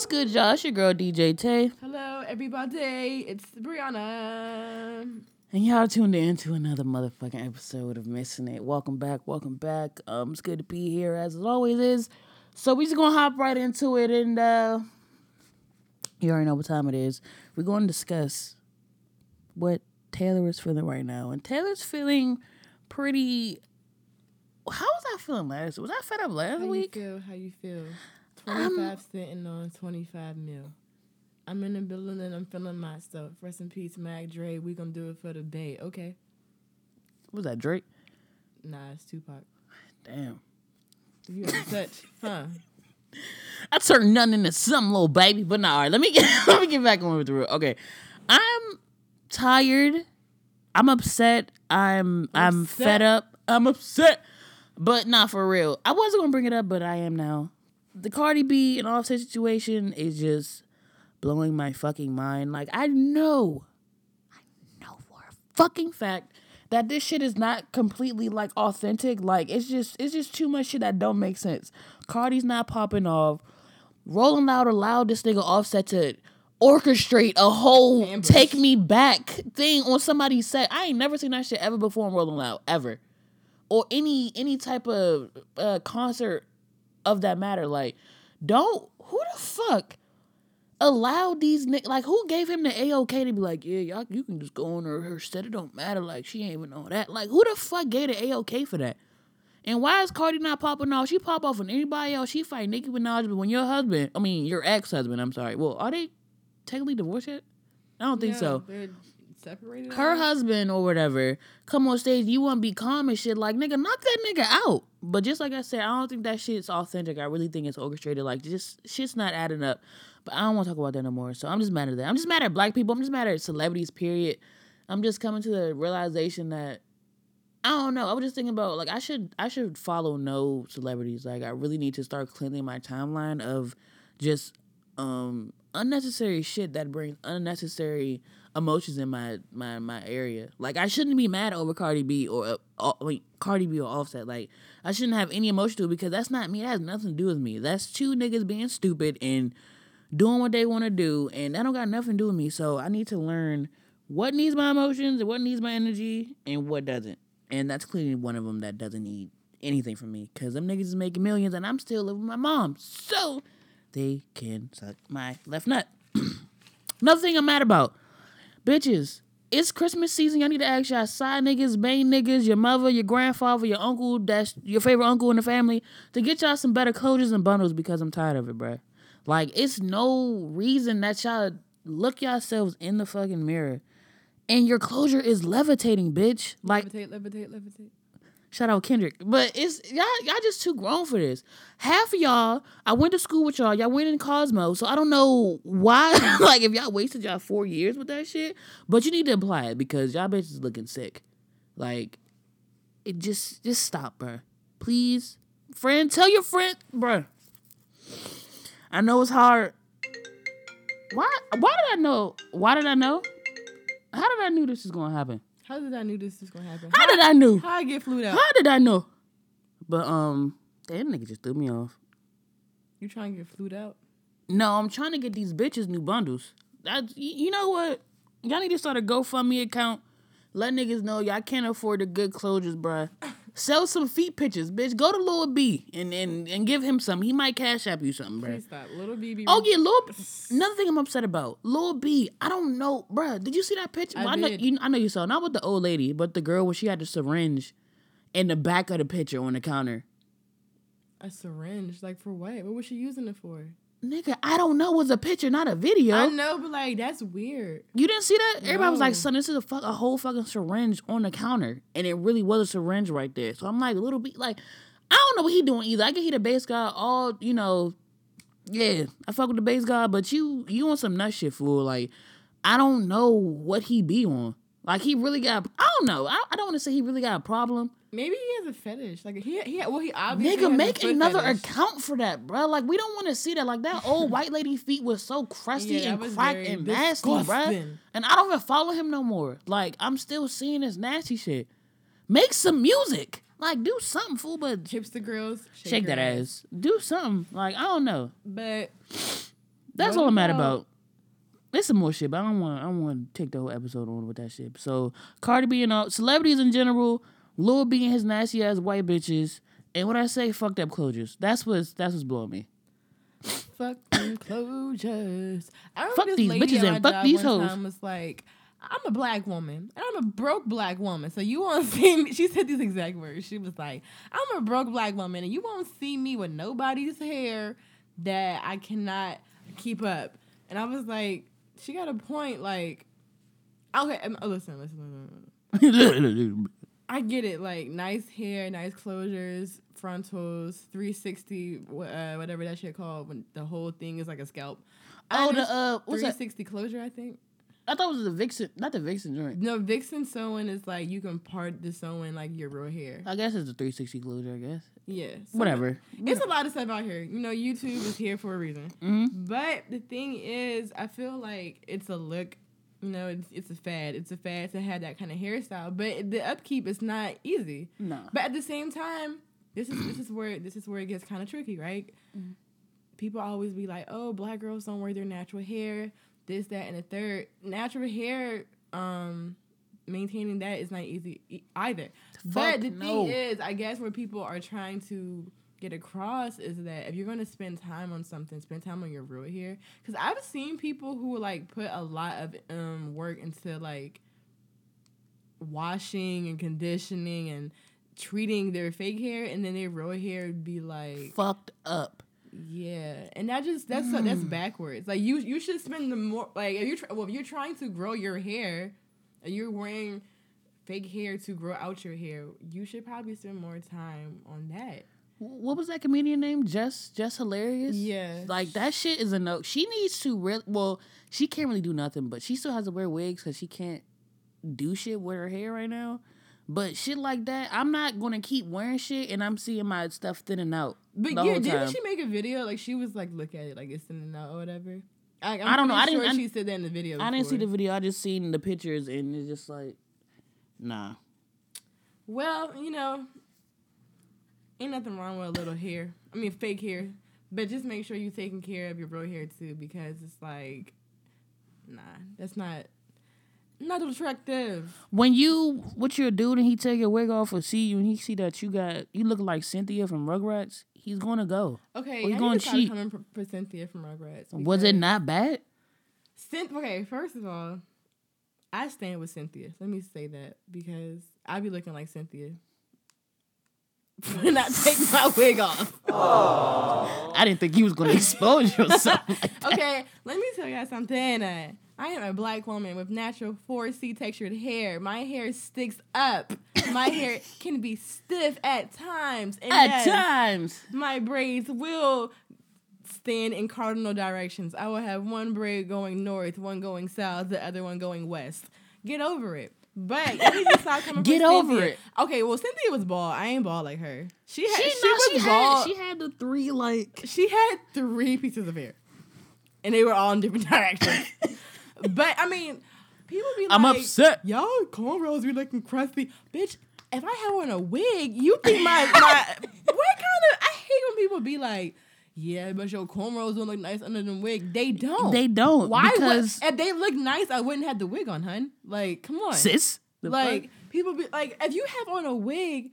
What's good, y'all? It's your girl DJ Tay, Hello, everybody. It's Brianna. and y'all tuned in to another motherfucking episode of Missing It. Welcome back, welcome back. Um, it's good to be here as it always is. So we just gonna hop right into it, and uh, you already know what time it is. We're going to discuss what Taylor is feeling right now, and Taylor's feeling pretty. How was I feeling last? Was I fed up last How week? you feel? How you feel? Um, 25 sitting on 25 mil. I'm in the building and I'm feeling myself. Rest in peace, Mac Dre. We gonna do it for the Bay. Okay. Was that Drake? Nah, it's Tupac. Damn. You have touch, huh? I turned nothing into something, little baby. But nah, all right, let me get let me get back on with the real. Okay, I'm tired. I'm upset. I'm I'm fed up. I'm upset. But not for real. I wasn't gonna bring it up, but I am now. The Cardi B and Offset situation is just blowing my fucking mind. Like I know, I know for a fucking fact that this shit is not completely like authentic. Like it's just it's just too much shit that don't make sense. Cardi's not popping off. Rolling Loud allowed this nigga Offset to orchestrate a whole Ambush. take me back thing on somebody's set. I ain't never seen that shit ever before on Rolling Loud ever, or any any type of uh, concert of that matter. Like, don't who the fuck allowed these ni- like who gave him the a okay to be like, yeah, y'all you can just go on her her set. It don't matter. Like she ain't even know that. Like who the fuck gave the a okay for that? And why is Cardi not popping off? She pop off on anybody else. She fight Nicki Minaj, but when your husband, I mean your ex husband, I'm sorry. Well, are they technically divorced yet? I don't think No, so separated. her husband or whatever come on stage, you want to be calm and shit. Like, nigga, knock that nigga out. But just like I said, I don't think that shit's authentic. I really think it's orchestrated. Like, just shit's not adding up. But I don't want to talk about that no more. So I'm just mad at that. I'm just mad at black people. I'm just mad at celebrities, period. I'm just coming to the realization that I don't know. I was just thinking about like I should I should follow no celebrities. Like I really need to start cleaning my timeline of just um unnecessary shit that brings unnecessary emotions in my my my area. Like I shouldn't be mad over Cardi B or uh, wait, Cardi B or Offset. Like I shouldn't have any emotion because that's not me. That has nothing to do with me. That's two niggas being stupid and doing what they want to do, and that don't got nothing to do with me. So I need to learn what needs my emotions and what needs my energy and what doesn't. And that's clearly one of them that doesn't need anything from me because them niggas is making millions and I'm still living with my mom. So they can suck my left nut. Another thing I'm mad about, bitches. It's Christmas season. Y'all need to ask y'all side niggas, main niggas, your mother, your grandfather, your uncle, that's your favorite uncle in the family, to get y'all some better closures and bundles because I'm tired of it, bruh. Like, it's no reason that y'all look yourselves in the fucking mirror and your closure is levitating, bitch. Like, Levitate, levitate, levitate. Shout out Kendrick. But it's y'all y'all just too grown for this. Half of y'all, I went to school with y'all. Y'all went in Cosmo. So I don't know why like if y'all wasted y'all four years with that shit. But you need to apply it because y'all bitches looking sick. Like it just just stop, bruh. Please. Friend, tell your friend, bruh. I know it's hard. Why why did I know? Why did I know? How did I knew this was gonna happen? How did I knew this was gonna happen? How did I knew? How I get flued out? How did I know? But um, that nigga just threw me off. You trying to get flued out? No, I'm trying to get these bitches new bundles. That you know what? Y'all need to start a GoFundMe account. Let niggas know y'all can't afford the good closures, bruh. Sell some feet pictures, bitch. Go to Lil B and, and and give him some. He might cash app you something, bruh. Please stop. Little BB. Oh yeah, Lil. B- Another thing I'm upset about, Lil B. I don't know, bruh. Did you see that picture? I Well, know did. you. I know you saw. Not with the old lady, but the girl where she had the syringe in the back of the picture on the counter. A syringe, like for what? What was she using it for? Nigga, I don't know was a picture, not a video. I know, but like that's weird. You didn't see that? Everybody was like, son, this is a, fuck, a whole fucking syringe on the counter. And it really was a syringe right there. So I'm like, a little bit, like, I don't know what he doing either. I get he the base guy, all, you know, yeah, I fuck with the base guy, but you, you on some nut shit, fool. Like, I don't know what he be on. Like, he really got, I don't know. I, I don't want to say he really got a problem. Maybe he has a fetish. Like he, he well, he obviously has Nigga, make another fetish. account for that, bro. Like, we don't want to see that. Like, that old white lady feet was so crusty Yeah, and cracked and nasty, bro. And I don't even follow him no more. Like, I'm still seeing this nasty shit. Make some music. Like, do something, fool, but Hipster girls shake your that ass. Do something. Like, I don't know. But That's all I'm mad about- about. There's some more shit, but I don't want. I don't want to take the whole episode on with that shit. So Cardi B and all celebrities in general, Lil B and his nasty ass white bitches, and what I say, fucked up closures. That's what's that's what's blowing me. fuck them closures. I remember Fuck this these lady bitches and fuck these hoes. time was like, I'm a black woman and I'm a broke black woman. So you won't see me. She said these exact words. She was like, I'm a broke black woman and you won't see me with nobody's hair that I cannot keep up. And I was like, she got a point. Like, okay, oh, listen, listen, listen, listen. I get it. Like nice hair, nice closures, frontals, 360, uh, whatever that shit called when the whole thing is like a scalp. I oh, the uh, what's that? 360 closure, I think. I thought it was the Vixen, not the Vixen joint. No, Vixen sewing is like you can part the sewing like your real hair. I guess it's a 360 closure. I guess Yeah. so whatever. It's a lot of stuff out here. You know, YouTube is here for a reason. hmm But the thing is, I feel like it's a look. You know, it's, it's a fad. It's a fad to have that kind of hairstyle. But the upkeep is not easy. No. But at the same time, this is this is where this is where it gets kind of tricky, right? People always be like, "Oh, black girls don't wear their natural hair." This, that, and the third. Natural hair, um, maintaining that is not easy either. but the no. thing is, I guess where people are trying to get across is that if you're going to spend time on something, spend time on your real hair. Because I've seen people who like put a lot of um work into like washing and conditioning and treating their fake hair, and then their real hair would be like, Fucked up. yeah, and that just that's so that's backwards. Like you you should spend the more like if you're try, well if you're trying to grow your hair, and you're wearing fake hair to grow out your hair, you should probably spend more time on that. What was that comedian name? Just Jess Hilarious. Yeah. Like that shit is a no. She needs to really. Well, she can't really do nothing, but she still has to wear wigs because she can't do shit with her hair right now. But shit like that, I'm not gonna keep wearing shit, and I'm seeing my stuff thinning out. But yeah, didn't time. she make a video like she was like look at it like it's thinning out or whatever? I, I'm I don't know. pretty I didn't- Sure I- she said that in the video. I didn't see the video. I just seen the pictures, and it's just like, nah. Well, you know, ain't nothing wrong with a little hair. I mean, fake hair. But just make sure you're taking care of your real hair too, because it's like, nah, that's not not attractive. When you what you're doing, and he take your wig off or see you, and he see that you got you look like Cynthia from Rugrats, he's gonna go. Okay, Or you I going need to try cheap. to for, for Cynthia from Rugrats. Was it not bad? Okay, first of all, I stand with Cynthia. Let me say that because I be looking like Cynthia. when I take my wig off. I didn't think you was gonna expose yourself. like okay, let me tell you something. I am a black woman with natural 4C textured hair. My hair sticks up. My hair can be stiff at times. And At yes, times. my braids will stand in cardinal directions. I will have one braid going north, one going south, the other one going west. Get over it. But you need to stop coming for Get over Cynthia. it. Okay, well, Cynthia was bald. I ain't bald like her. She had, She, she, no, was she bald. had she had the three like She had three pieces of hair, and they were all in different directions. but I mean, people be like, I'm upset. Y'all cornrows be looking crusty, bitch. If I have on a wig, you think my my what kind of? I hate when people be like, yeah, but your cornrows don't look nice under the wig. They don't. they don't Why? because would, if they look nice, I wouldn't have the wig on, hun. Like, come on sis like fuck? people be like if you have on a wig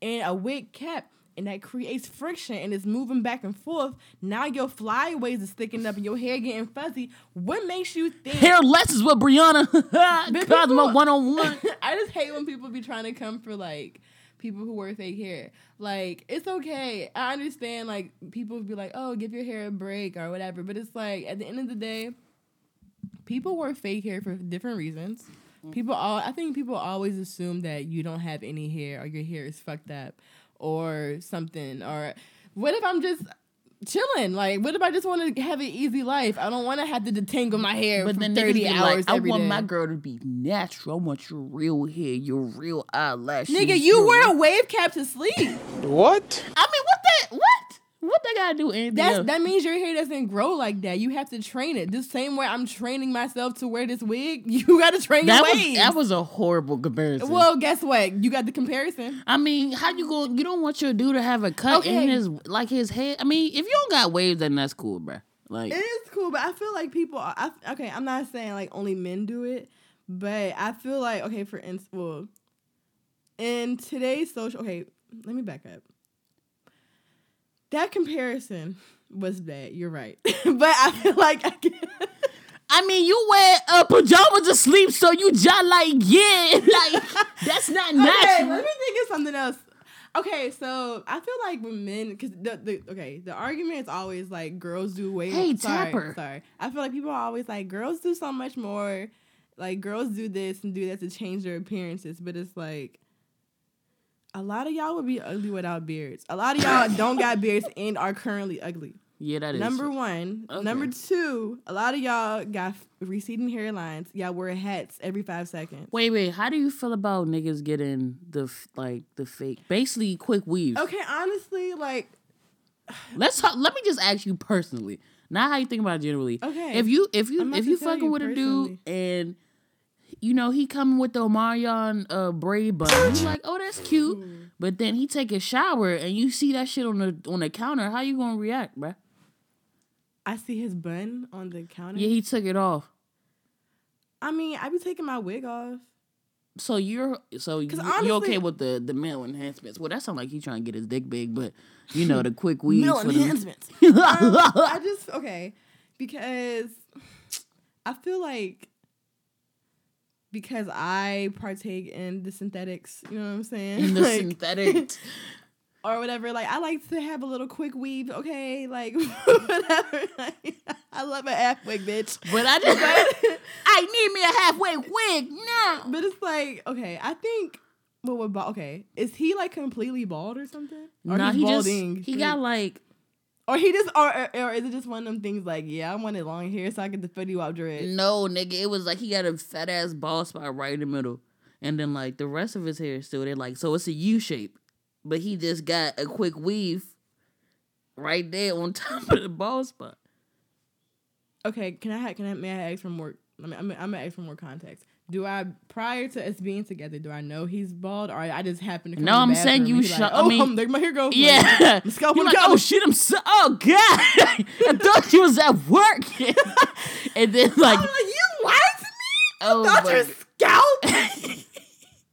and a wig cap and that creates friction and it's moving back and forth now your flyaways is sticking up and your hair getting fuzzy what makes you think hair less is what Brianna Cosmo one on one. i just hate when people be trying to come for like people who wear fake hair. Like it's okay. I understand. Like people would be like, "Oh, give your hair a break" or whatever. But it's like at the end of the day, people wear fake hair for different reasons. Mm. People all I think people always assume that you don't have any hair or your hair is fucked up or something or what if I'm just chilling? Like what if I just want to have an easy life? I don't want to have to detangle my hair But for then 30 30 hours like, I want day. my girl to be natural. I want your real hair, your real eyelashes. Nigga, you your- wear a wave cap to sleep. What? I mean, what that? What? What they gotta do? with Anything That's else? that means your hair doesn't grow like that. You have to train it. The same way I'm training myself to wear this wig, you got to train That your was waves. that was a horrible comparison. well, guess what? You got the comparison. I mean, how you go? You don't want your dude to have a cut Okay. in his like his head. I mean, if you don't got waves, then that's cool, bruh. Like, It is cool, but I feel like people. Are, I, okay, I'm not saying like only men do it, but I feel like okay, for instance, well, in today's social. Okay, let me back up. That comparison was bad. You're right, but I feel like I can. I mean, you wear uh, pajamas to sleep, so you just like yeah, like that's not Okay, natural. let me think of something else. Okay, so I feel like when men, because the, the okay, the argument is always like girls do way. Hey, sorry, Tapper. sorry. I feel like people are always like girls do so much more. Like girls do this and do that to change their appearances, but it's like a lot of y'all would be ugly without beards. A lot of y'all don't got beards and are currently ugly. Yeah, that is Number one. Okay. Number two, a lot of y'all got receding hairlines. Y'all wear hats every five seconds. Wait, wait. How do you feel about niggas getting the like the fake, basically quick weaves? Okay, honestly, like Let's talk. Let me just ask you personally, not how you think about it generally. Okay. If you if you if you fucking with a dude and you know he coming with the Omarion uh braid bun, you like, oh that's cute. Hmm. But then he take a shower and you see that shit on the on the counter. How you gonna react, bruh? I see his bun on the counter. Yeah, he took it off. I mean, I be taking my wig off. So you're so you, 'Cause you okay with the the male enhancements? Well, that sounds like he trying to get his dick big, but you know the quick weaves Male enhancements. Um, I just okay because I feel like because I partake in the synthetics, you know what I'm saying? in the Like, synthetic. or whatever. Like I like to have a little quick weave, okay? Like whatever. Like, I love a half wig, bitch. But I just I need me a halfway wig now. But it's like, okay, I think what would bald okay. Is he like completely bald or something? Or Nah, he just balding he straight? got like Or he just or, or is it just one of them things like, yeah, I wanted long hair so I could defend you out dread. no nigga. It was like he got a fat ass bald spot right in the middle, and then like the rest of his hair is still there. Like so, it's a U shape, but he just got a quick weave right there on top of the bald spot. Okay, can I ha- can I may I ask for more I mean, I'm, I'm gonna ask for more context. Do I prior to us being together, do I know he's bald or I just happen to come No, I'm saying you should- Like, I oh, mean- there my hair goes. Yeah, You're like, oh shit, I'm so oh god, I thought you was at work, and then like like, you lied to me. oh Thought my your scalp.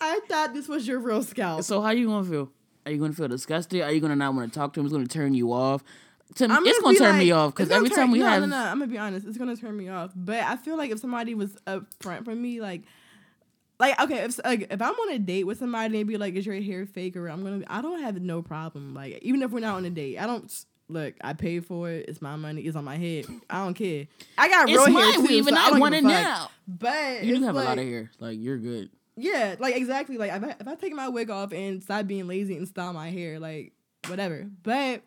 I thought this was your real scalp. So how you gonna feel? Are you gonna feel disgusted? Are you gonna not want to talk to him? It's gonna turn you off. To, it's gonna turn me off because every turn- time we no, have no, no, I'm gonna be honest, it's gonna turn me off. But I feel like if somebody was upfront for me, like, like okay, if like if I'm on a date with somebody and they be like, "Is your hair fake?" or I'm gonna, be, I don't have no problem. Like even if we're not on a date, I don't. Look, I paid for it. It's my money. It's on my head. I don't care. I got It's real hair too, weave and so I don't want it now. But You do have like, a lot of hair. Like you're good. yeah, like exactly. Like if I, if I take my wig off and stop being lazy and style my hair, like whatever. But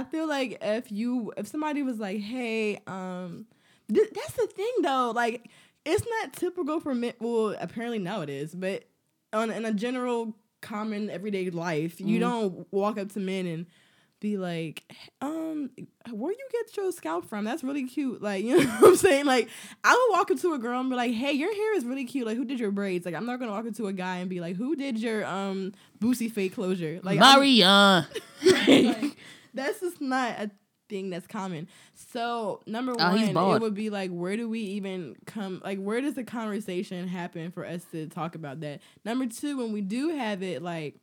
I feel like if you if somebody was like, hey, um, th- that's the thing though. Like it's not typical for men. Well, apparently now it is, but on in a general common everyday life, you Mhm. don't walk up to men and be like, um, where you get your scalp from? That's really cute. Like, you know what I'm saying? Like, I would walk up to a girl and be like, hey, your hair is really cute. Like, who did your braids? Like, I'm not gonna walk up to a guy and be like, who did your um boosie fake closure? Like, I'm- like, that's just not a thing that's common. So number oh, he's one, it would be like, where do we even come? Like, where does the conversation happen for us to talk about that? Number two, when we do have it, like,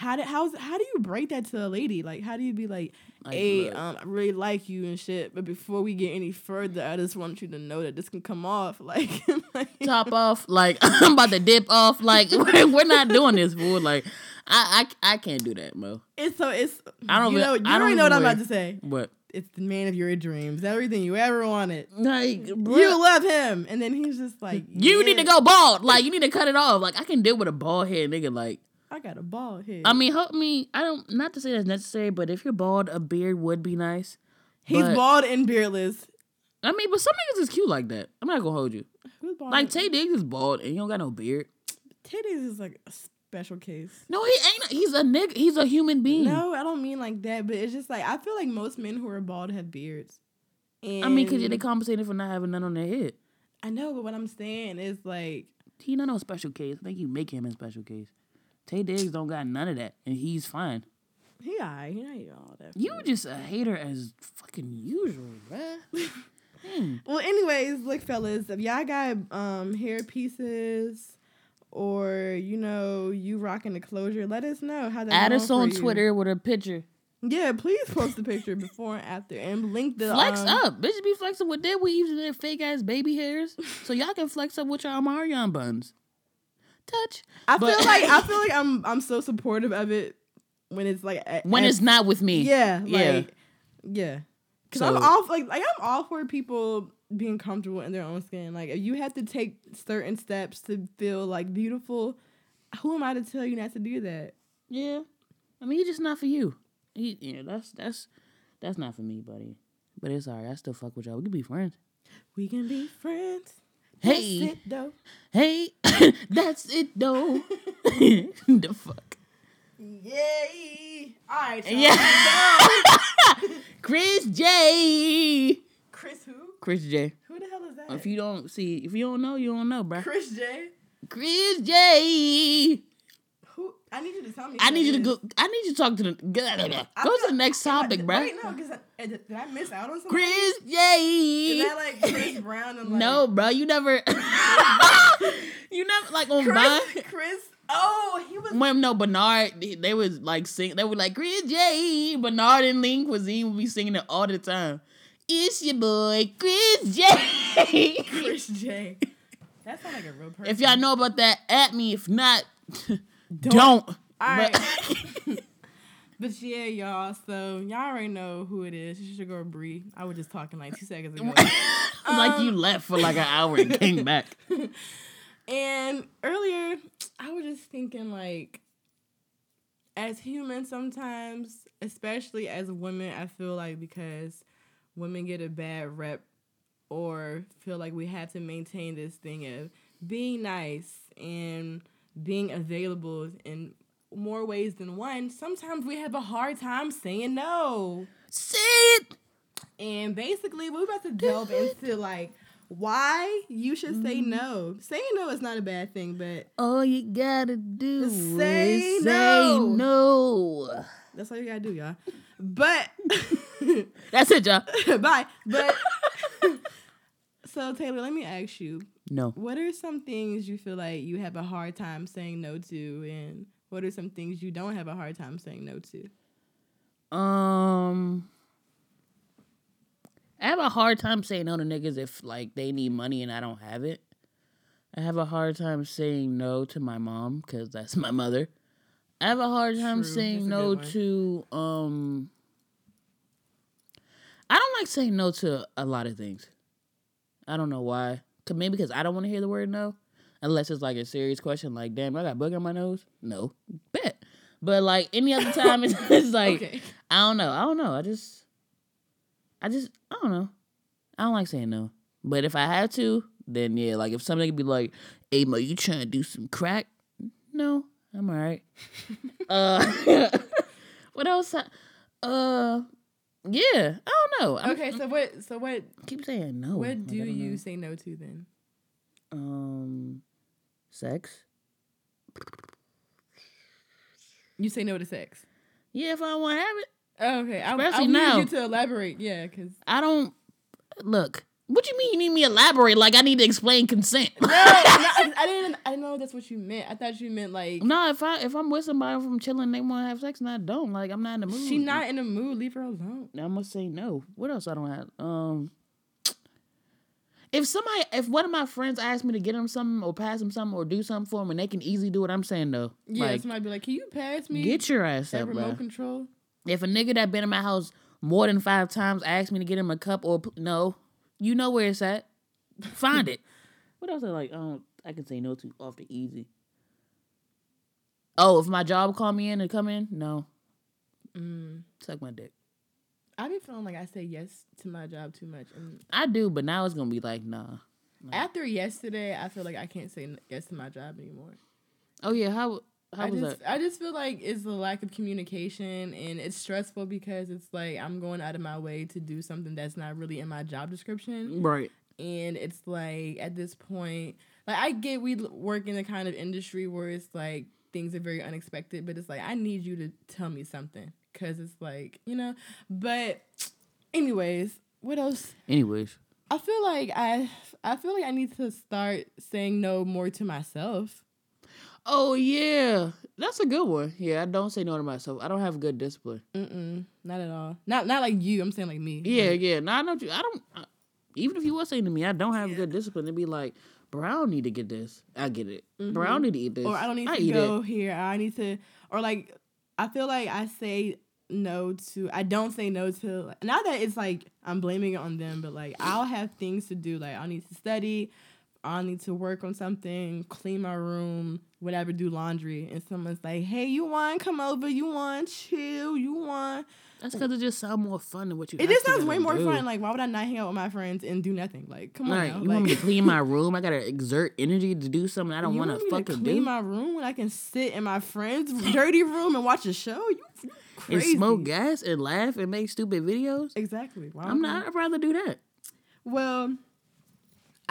how do how's how do you break that to a lady? Like how do you be like, Like, hey, look. um, I really like you and shit, but before we get any further, I just want you to know that this can come off. Like, like top off. Like I'm about to dip off. Like we're not doing this, fool. Like I, I I can't do that, Mo. it's so it's I don't you even- know you I don't already know what I'm about to say. What? It's the man of your dreams, everything you ever wanted. Like You love him, and then he's just like, you need to go bald. Like you need to cut it off. Like I can deal with a bald head, nigga. Like I got a bald head. I mean, help me. I don't. Not to say that's necessary, but if you're bald, a beard would be nice. he's but- bald and beardless. I mean, but some niggas is cute like that. I'm not gonna hold you. Who's bald? Like Taye Diggs is bald and he don't got no beard. titties is like a special case. No, he ain't. He's a nigga. He's a human being. No, I don't mean like that, but it's just like I feel like most men who are bald have beards. And I mean, cause they compensated for not having none on their head. I know, but what I'm saying is like He not no special case. I think you make him a special case. Taye Diggs don't got none of that, and he's fine. he alright, he ain't all that. You just a hater as fucking usual, bruh. Hmm. Well, anyways, look, fellas, if y'all got um hair pieces or you know you rocking the closure, let us know how that. Add us on you. Twitter with a picture. Yeah, please post the picture before and after and link the Flex um, up. Bitches be flexing with their weaves and their fake ass baby hairs. So y'all can flex up with your Marion buns. Touch. I But- feel like I feel like I'm I'm so supportive of it when it's like a- when it's not with me. Yeah, Yeah. like yeah. Cause So- I'm all like like I'm all for people being comfortable in their own skin. Like if you have to take certain steps to feel like beautiful, who am I to tell you not to do that? Yeah. I mean, he's just not for you. He, yeah, that's that's that's not for me, buddy. But it's alright. I still fuck with y'all. We can be friends. We can be friends. Hey. That's it, though. Hey, that's it though. the fuck. Yay! All right, y'all. Yeah. Chris J. Chris who? Chris J. Who the hell is that? If you don't see, if you don't know, you don't know, bro. Chris J. Chris J. I need you to tell me. I need you to go. I need you to talk to the. Go, to the next topic, bruh. Wait, no, because eh, did I miss out on something? Chris Is that like Chris Brown and like No, bro, you never. you never like on. Chris? Chris? Oh, he was. When no Bernard, they, was like sing. They were like Chris J. Bernard and Link Cuisine would be singing it all the time. It's your boy Chris J. Chris J. That sounds like a real person. if y'all know about that, at me. If not, don't. All But- right. But yeah, y'all. So y'all already know who it is. It's your girl Bree. I was just talking like two seconds ago. like you Um, left for like an hour and came back. And earlier, I was just thinking like, as humans, sometimes, especially as women, I feel like because women get a bad rep or feel like we have to maintain this thing of being nice and being available in more ways than one, sometimes we have a hard time saying no. Say it. And basically, we're about to delve into like why you should say mm-hmm. no. Saying no is not a bad thing, but All you gotta do Say is no. say no. that's all you gotta do, y'all. But That's it, y'all. bye. But so Taylor, let me ask you, No. what are some things you feel like you have a hard time saying no to, and what are some things you don't have a hard time saying no to? Um, I have a hard time saying no to niggas if like they need money and I don't have it. I have a hard time saying no to my mom because that's my mother. I have a hard time True, saying no to um. I don't like saying no to a lot of things. I don't know why. 'Cause maybe because I don't want to hear the word no, unless it's like a serious question, like "Damn, I got booger on my nose." No, bet. But like any other time, it's, it's like Okay. I don't know. I don't know. I just, I just, I don't know. I don't like saying no. But if I had to, then yeah. Like if somebody could be like, "Hey, Mo, you trying to do some crack?" No, I'm alright. uh, what else? I, uh, yeah. I don't know. I'm, Okay, so what? So what? Keep saying no. What do you know. say no to then? Um, sex. You say no to sex. Yeah, if I want to have it. Oh, okay, I, I Especially need you to elaborate. Yeah, because I don't look. What do you mean you need me elaborate? Like I need to explain consent. No, no I, I didn't. I didn't know that's what you meant. I thought you meant like no, if I if I'm with somebody from chilling, they want to have sex, and I don't. Like I'm not in the mood. she not in the mood. Leave her alone. I must say no. What else I don't have? Um, if somebody, if one of my friends asks me to get them something or pass them something or do something for them, and they can easily do it, I'm saying no. Yeah, like, somebody be like, "Can you pass me get your ass that up, remote bro. control?" If a nigga that been in my house more than five times asks me to get him a cup or no, you know where it's at. Find it. What else I like? Um, I can say no to off the easy. Oh, if my job call me in and come in, no, Mm. suck my dick. I be feeling like I say yes to my job too much, and I do, but now it's gonna be like, nah. after yesterday, I feel like I can't say yes to my job anymore. Oh yeah, how how I was just that? I just feel like it's the lack of communication and it's stressful because it's like I'm going out of my way to do something that's not really in my job description. Right. And it's like at this point, like I get we work in a kind of industry where it's like things are very unexpected, but it's like I need you to tell me something cuz it's like, you know, but anyways, what else? Anyways, I feel like I I feel like I need to start saying no more to myself. Oh yeah, that's a good one. Yeah, I don't say no to myself. I don't have good discipline. Mm-mm, not at all. Not not like you. I'm saying like me. Yeah, Like, yeah. No, I you- I don't. I, even if you were saying to me, I don't have Yeah. good discipline. To be like, Brown need to get this. I get it. Bro, I Mhm. don't need to eat this. or I don't need I to eat go it. here. I need to, or like, I feel like I say no to. I don't say no to. Not that it's like I'm blaming it on them, but like I'll have things to do. Like I need to study. I need to work on something, clean my room, whatever, do laundry, and someone's like, "Hey, you want come over? You want to chill? You want?" That's because it just sounds more fun than what you. It just sounds way more do. fun. Like, why would I not hang out with my friends and do nothing? Like, come on, Right, now. you like, want me to clean my room? I gotta exert energy to do something I don't You want to fucking clean do. my room when I can sit in my friend's dirty room and watch a show. You, you and smoke gas and laugh and make stupid videos. Exactly. Why I'm not. I'd rather do that. Well,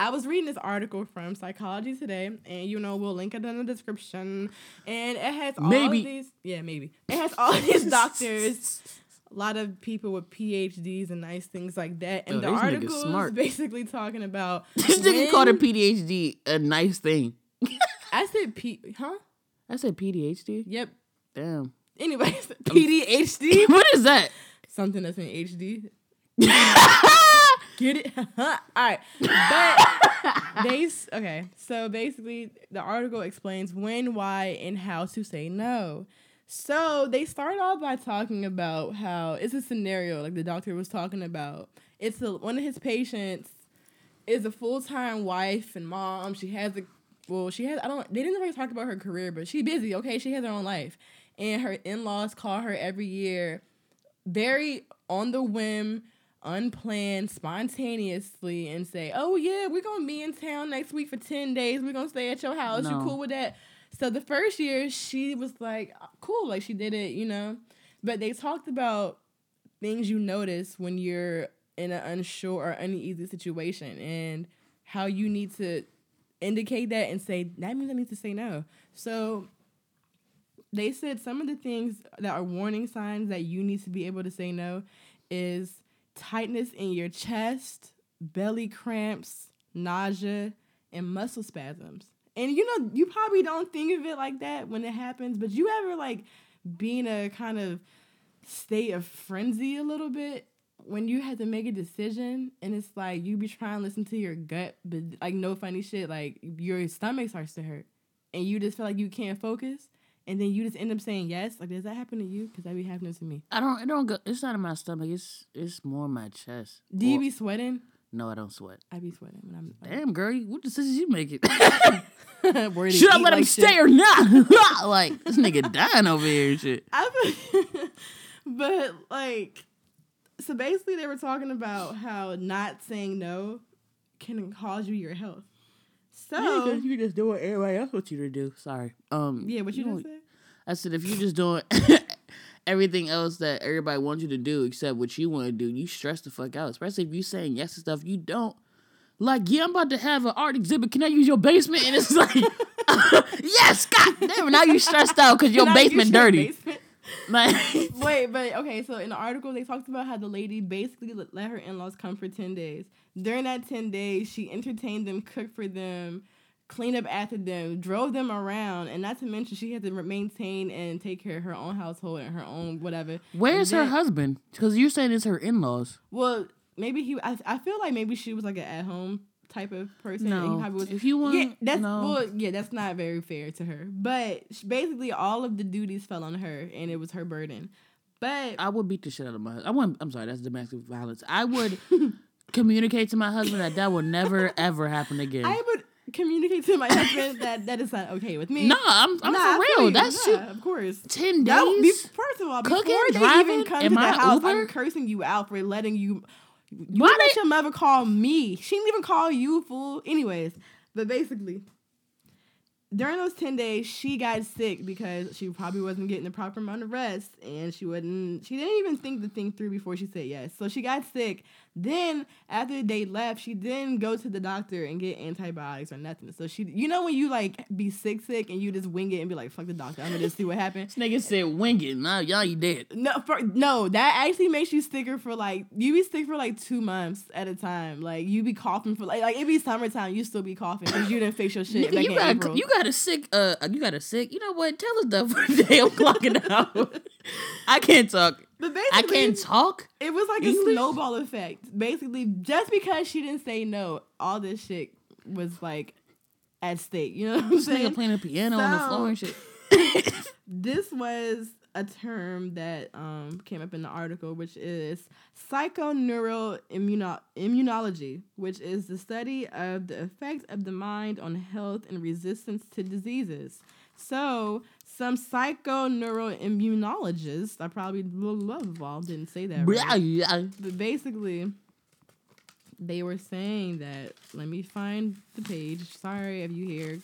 I was reading this article from Psychology Today, and you know we'll link it in the description. And it has all Maybe. these. Yeah, maybe it has all these doctors. A lot of people with PhDs and nice things like that. And the article is basically talking about This nigga called a PhD a nice thing. I said P, huh? I said PhD. Yep. Damn. Anyways, PDHD. what is that? something that's in HD. Get it? All right. But they okay. So basically, the article explains when, why, and how to say no. So they start off by talking about how it's a scenario like the doctor was talking about. It's a, one of his patients is a full time wife and mom. She has a well, she has I don't they didn't really talk about her career, but she's busy. Okay, she has her own life, and her in laws call her every year, very on the whim, unplanned, spontaneously, and say, "Oh yeah, we're gonna be in town next week for ten days. We're gonna stay at your house. You cool with that?" So the first year, she was like, uh, "Cool," like she did it, you know. But they talked about things you notice when you're in an unsure or uneasy situation and how you need to indicate that and say that means I need to say no. So they said some of the things that are warning signs that you need to be able to say no is tightness in your chest, belly cramps, nausea, and muscle spasms. And you know, you probably don't think of it like that when it happens, but you ever like being a kind of state of frenzy a little bit when you have to make a decision and it's like you be trying to listen to your gut, but like no funny shit, like your stomach starts to hurt and you just feel like you can't focus and then you just end up saying yes. Like, does that happen to you? Because that be happening to me. I don't. It don't go. It's not in my stomach. It's it's more in my chest. Do you Or- be sweating? no, I don't sweat. I be sweating when I'm. Damn, girl, you- what decisions you making? Damn. Where to Should I let him like shit. stay or not? like this nigga dying over here and shit. I but like, so basically, they were talking about how not saying no can cause you your health. So you just doing everybody else what you to do. Sorry. Um. yeah, what you know, just said. I said if you're just doing everything else that everybody wants you to do except what you want to do, you stress the fuck out. Especially if you're saying yes to stuff you don't. Like, yeah, I'm about to have an art exhibit. Can I use your basement? And it's like, yes, god damn it. Now you stressed out because your Can I use basement your dirty. basement? Like, Wait, but okay. So in the article, they talked about how the lady basically let let her in laws come for ten days. During that ten days, she entertained them, cooked for them, cleaned up after them, drove them around, and not to mention she had to maintain and take care of her own household and her own whatever. where's her husband? Because you're saying it's her in laws. Well, maybe he. I, I feel like maybe she was like an at home type of person. No, was- if you want, yeah, that's no. well, yeah, that's not very fair to her. But basically, all of the duties fell on her, and it was her burden. But I would beat the shit out of my. husband. I want. I'm sorry, that's domestic violence. I would communicate to my husband that that will never ever happen again. I would communicate to my husband that that is not okay with me. no, I'm. I'm Nah, for real. you. That's Nah, shit. of course. Ten be, days. first of all, Cooking, before they driving, even come to the I house? I'm cursing you out for letting you. You Why let your mother call me? She didn't even call you, fool. Anyways, but basically, during those 10 days, she got sick because she probably wasn't getting the proper amount of rest and she wouldn't, she didn't even think the thing through before she said yes. So she got sick. Then, after they left, she didn't go to the doctor and get antibiotics or nothing. So she, you know, when you like be sick, sick and you just wing it and be like, fuck the doctor, I'm gonna just see what happens. This nigga said wing it. Nah, y'all you dead. No, for, no, that actually makes you sicker for like you be sick for like two months at a time. Like you be coughing for like like it be summertime, you still be coughing because you didn't fix your shit. Nigga, you got you got a sick uh you got a sick. You know what? Tell us that for the day I'm clocking out. I can't talk. But I can't talk. It was like English? a snowball effect. Basically, just because she didn't say no, all this shit was like at stake. You know what I'm This saying? nigga playing a piano on the floor and shit. this was a term that um, came up in the article, which is psychoneuroimmunology, which is the study of the effect of the mind on health and resistance to diseases. So, some psychoneuroimmunologists, I probably blah, blah, didn't say that right, yeah. but basically, they were saying that. Let me find the page. Sorry if you hear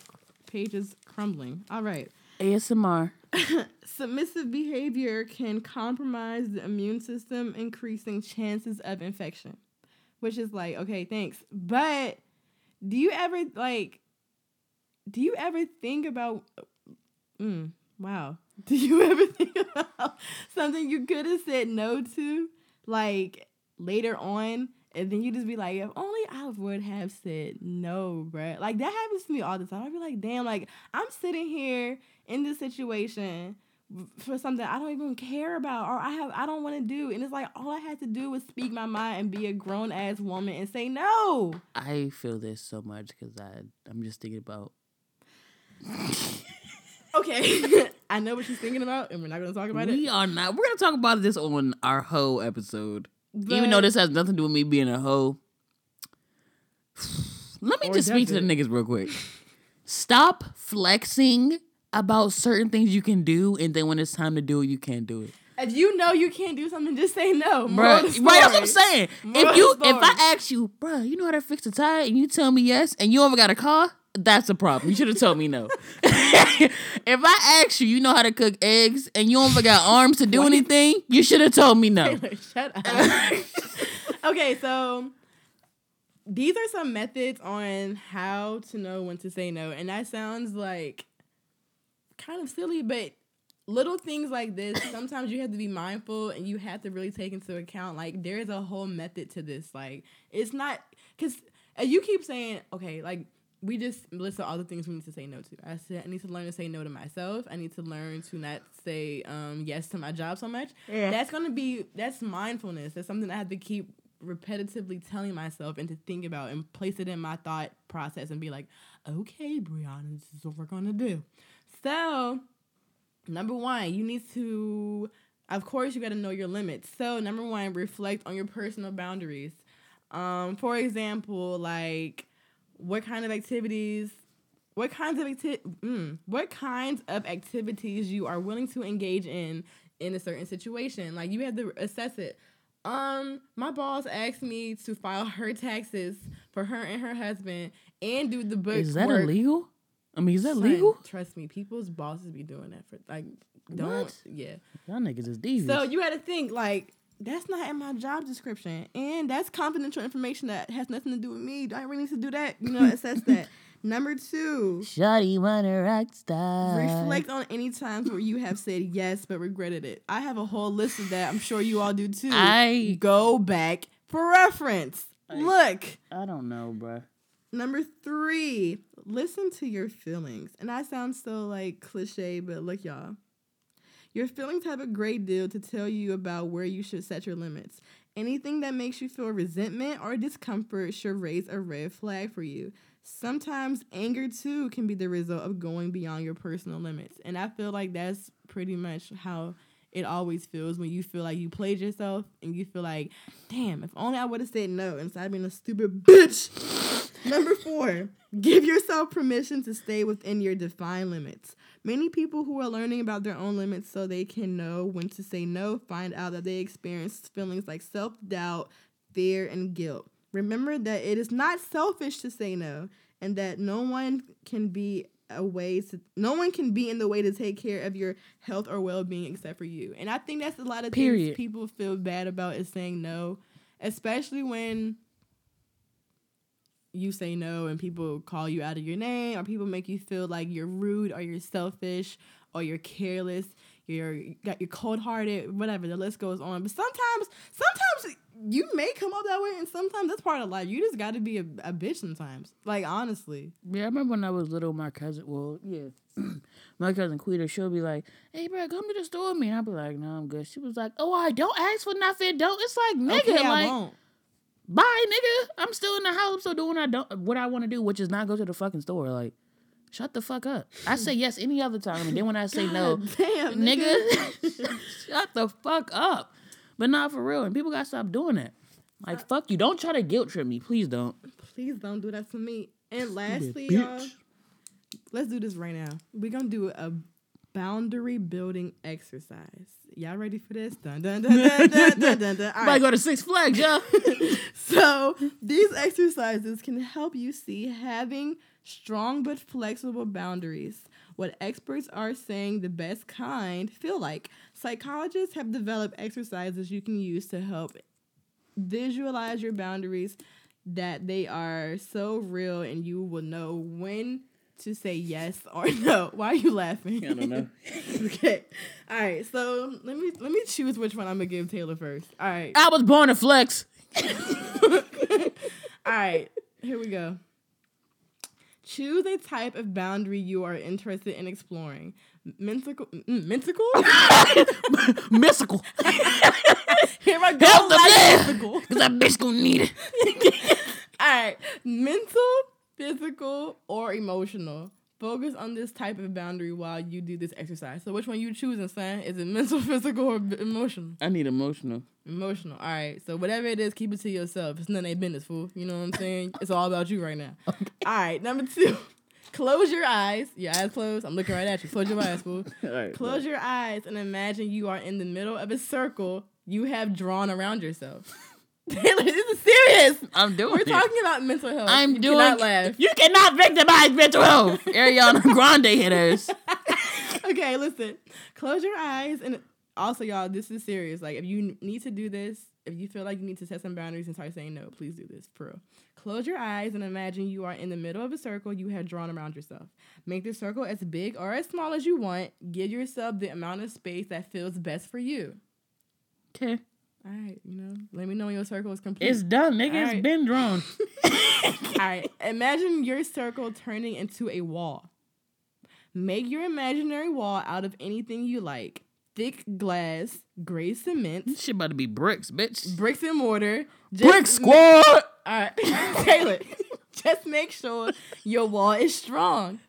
pages crumbling. All right. ASMR. Submissive behavior can compromise the immune system, increasing chances of infection. Which is like, okay, thanks. But do you ever like do you ever think about mm, wow. Do you ever think about something you could have said no to like later on and then you just be like, if only I would have said no, bruh. Like that happens to me all the time. I'd be like, damn, like I'm sitting here in this situation for something I don't even care about or I have I don't want to do. And it's like all I had to do was speak my mind and be a grown ass woman and say no. I feel this so much because I I'm just thinking about Okay. I know what she's thinking about and we're not gonna talk about we it. We are not we're gonna talk about this on our hoe episode. Even though this has nothing to do with me being a hoe. Let me just speak to the niggas real quick. Stop flexing about certain things you can do, and then when it's time to do it, you can't do it. if you know you can't do something, just say no. Bruh, right, that's what I'm saying. Moral if you if I ask you, bruh, you know how to fix a tire, and you tell me yes, and you ever got a car, that's a problem. You should have told me no. if I ask you, you know how to cook eggs, and you ever got arms to do What? anything, you should have told me no. Taylor, shut up. okay, so these are some methods on how to know when to say no. And that sounds like kind of silly, but little things like this, sometimes you have to be mindful and you have to really take into account like there's a whole method to this. Like it's not cuz you keep saying, okay, like we just list all the things we need to say no to. I said I need to learn to say no to myself. I need to learn to not say um, yes to my job so much. Yeah. That's gonna be that's mindfulness. That's something I have to keep repetitively telling myself and to think about and place it in my thought process and be like, okay, Brianna, this is what we're gonna do. So, number one, you need to, of course, you got to know your limits. So, number one, reflect on your personal boundaries. Um, for example, like what kind of activities, what kinds of acti- mm, what kinds of activities you are willing to engage in in a certain situation. Like you have to assess it. Um, my boss asked me to file her taxes for her and her husband and do the book. Is that work. illegal? I mean, is that Son, legal? Trust me, people's bosses be doing that for like don't What? yeah. Y'all niggas is devious. So you had to think like that's not in my job description, and that's confidential information that has nothing to do with me. Do I really need to do that? You know, assess that. Number two, Shawty wanna rock star. reflect on any times where you have said yes but regretted it. I have a whole list of that. I'm sure you all do too. I go back for reference. I- Look. I don't know, bruh. Number three, listen to your feelings. And I sound so like cliche, but look, y'all. Your feelings have a great deal to tell you about where you should set your limits. Anything that makes you feel resentment or discomfort should raise a red flag for you. Sometimes anger too can be the result of going beyond your personal limits. And I feel like that's pretty much how it always feels when you feel like you played yourself and you feel like, damn, if only I would have said no instead of being a stupid bitch. Number four, give yourself permission to stay within your defined limits. Many people who are learning about their own limits so they can know when to say no find out that they experience feelings like self doubt, fear, and guilt. Remember that it is not selfish to say no, and that no one can be a way to no one can be in the way to take care of your health or well being except for you. And I think that's a lot of Period. things people feel bad about is saying no, especially when you say no and people call you out of your name or people make you feel like you're rude or you're selfish or you're careless you're you got you're cold-hearted whatever the list goes on but sometimes sometimes you may come up that way and sometimes that's part of life you just got to be a, a bitch sometimes like honestly Yeah, I remember when I was little, my cousin, well, yeah, my cousin Quita, she'll be like, hey, bro, come to the store with me. And I'll be like, no, I'm good. She was like, oh, I don't ask for nothing. Don't. It's like, nigga, okay, I like, won't. Bye, nigga. I'm still in the house. Still doing I, don't, what I want to do, which is not go to the fucking store. Like, shut the fuck up. I say yes any other time. And then when I say no, damn nigga, shut the fuck up. But not for real. And people got to stop doing that. Like, uh, fuck you. Don't try to guilt trip me. Please don't. please don't do that to me and lastly y'all let's do this right now we're gonna do a boundary building exercise. Y'all ready for this? Dun dun dun dun dun dun dun, dun. All Might go to Six Flags, y'all. so these exercises can help you see having strong but flexible boundaries. What experts are saying the best kind feel like. Psychologists have developed exercises you can use to help visualize your boundaries that they are so real and you will know when to say yes or no why are you laughing I don't know. okay all right so let me let me choose which one i'm gonna give taylor first all right I was born to flex. all right, here we go. Choose a type of boundary you are interested in exploring. Mentical, mm, mentical. Mystical. Here I go. Help the like man. mystical. Cause I bitch gonna need it. All right, mental, physical, or emotional. Focus on this type of boundary while you do this exercise. So, which one you choose, choosing, son? Is it mental, physical, or b- emotional? I need emotional. Emotional. All right. So whatever it is, keep it to yourself. It's none of their business, fool. You know what I'm saying? it's all about you right now. All right. Number two. Close your eyes. Your eyes closed. I'm looking right at you. Close your eyes, fool. All right. Close your eyes and imagine you are in the middle of a circle you have drawn around yourself. Taylor, this is serious. I'm doing We're it. talking about mental health. I'm you doing. Cannot laugh. You cannot victimize mental health. Ariana Grande hitters. okay, listen. Close your eyes and also y'all, this is serious. Like if you need to do this, if you feel like you need to set some boundaries and start saying no, please do this. For real. Close your eyes and imagine you are in the middle of a circle you have drawn around yourself. Make the circle as big or as small as you want. Give yourself the amount of space that feels best for you. Okay. All right, you know, let me know when your circle is complete. It's done, nigga. All It's right. been drawn. All right. Imagine your circle turning into a wall. Make your imaginary wall out of anything you like thick glass, gray cement, This shit about to be bricks, bitch. bricks and mortar. Just Brick squad. All right. Taylor, just make sure your wall is strong.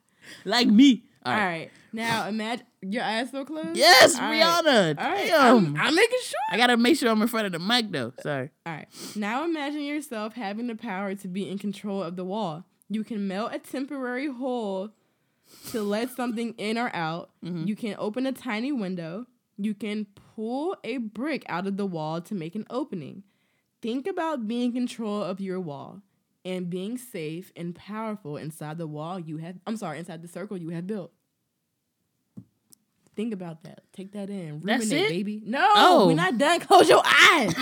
Like me. All right. Now imagine your eyes so closed. Yes, All right. Rihanna. All right. I'm, I'm making sure. I gotta make sure I'm in front of the mic though. Sorry. All right. Now imagine yourself having the power to be in control of the wall. You can melt a temporary hole to let something in or out. Mm-hmm. You can open a tiny window. You can pull a brick out of the wall to make an opening. Think about being in control of your wall and being safe and powerful inside the wall you have I'm sorry, inside the circle you have built. Think about that. Take that in. That's Ruminate, it? baby. No, Oh. we're not done. Close your eyes.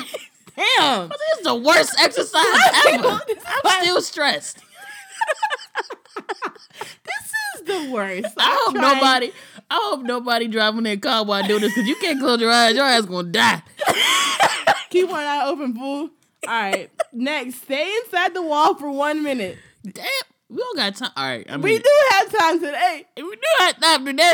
Damn. This is the worst exercise ever. I'm still stressed. This is the worst. I hope I'm trying- nobody. I hope nobody driving their car while doing this because you can't close your eyes. Your ass gonna die. keep one eye open, fool. All right. Next, stay inside the wall for one minute. Damn, we don't got time. All right, I mean, We do have time today. we do have time today.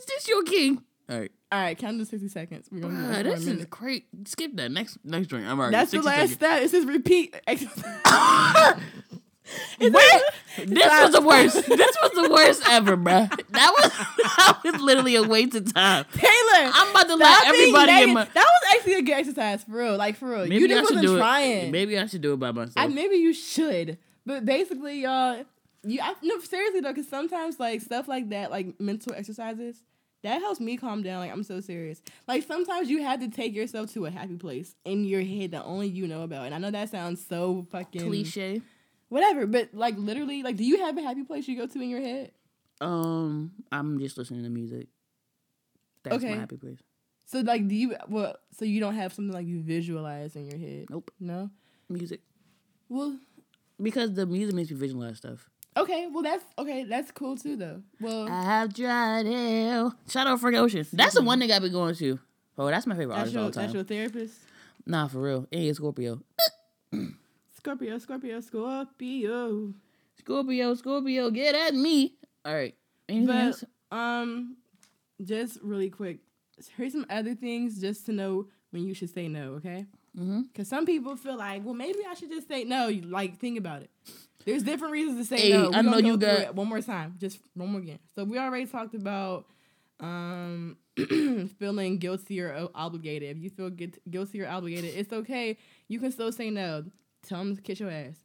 Is this your king? All right, All right, count to sixty seconds. We're gonna do Bruh, this oh, is great. Skip that next next drink. I'm already. That's the 60 last step. It says repeat. Wait, this was the worst. This was the worst ever, bruh. That was that was literally a waste of time. Taylor, I'm about to stop let being everybody in negative. my. That was actually a good exercise for real. Like for real. Maybe you I just should wasn't do trying. it. Maybe I should do it by myself. I, maybe you should. But basically, y'all, you I, no seriously though, because sometimes like stuff like that, like mental exercises, that helps me calm down. Like I'm so serious. Like sometimes you have to take yourself to a happy place in your head that only you know about. And I know that sounds so fucking Cliche. whatever, but like literally, like, do you have a happy place you go to in your head? Um, I'm just listening to music. That's Okay. my happy place. So like, do you well? So you don't have something like you visualize in your head? Nope. No. Music. Well, Because the music makes me visualize stuff. Okay. Well, that's okay. That's cool too, though. Well, I have tried hell. Shout out Frank Ocean. That's the one thing I've been going to. Oh, that's my favorite that's artist your all time. that's your therapist. Nah, for real. Yeah, Scorpio. Scorpio, Scorpio, Scorpio. Scorpio, Scorpio, get at me. All right. Anything But else? um, just really quick, here's some other things just to know when you should say no. Okay. Mm-hmm. Because some people feel like, well, maybe I should just say no. You- Like, think about it. There's different reasons to say Hey, no. We're I know you got- one more time, just one more again. So we already talked about um feeling guilty or obligated. If you feel gu- guilty or obligated, it's okay. You can still say no. Tell them to kiss your ass.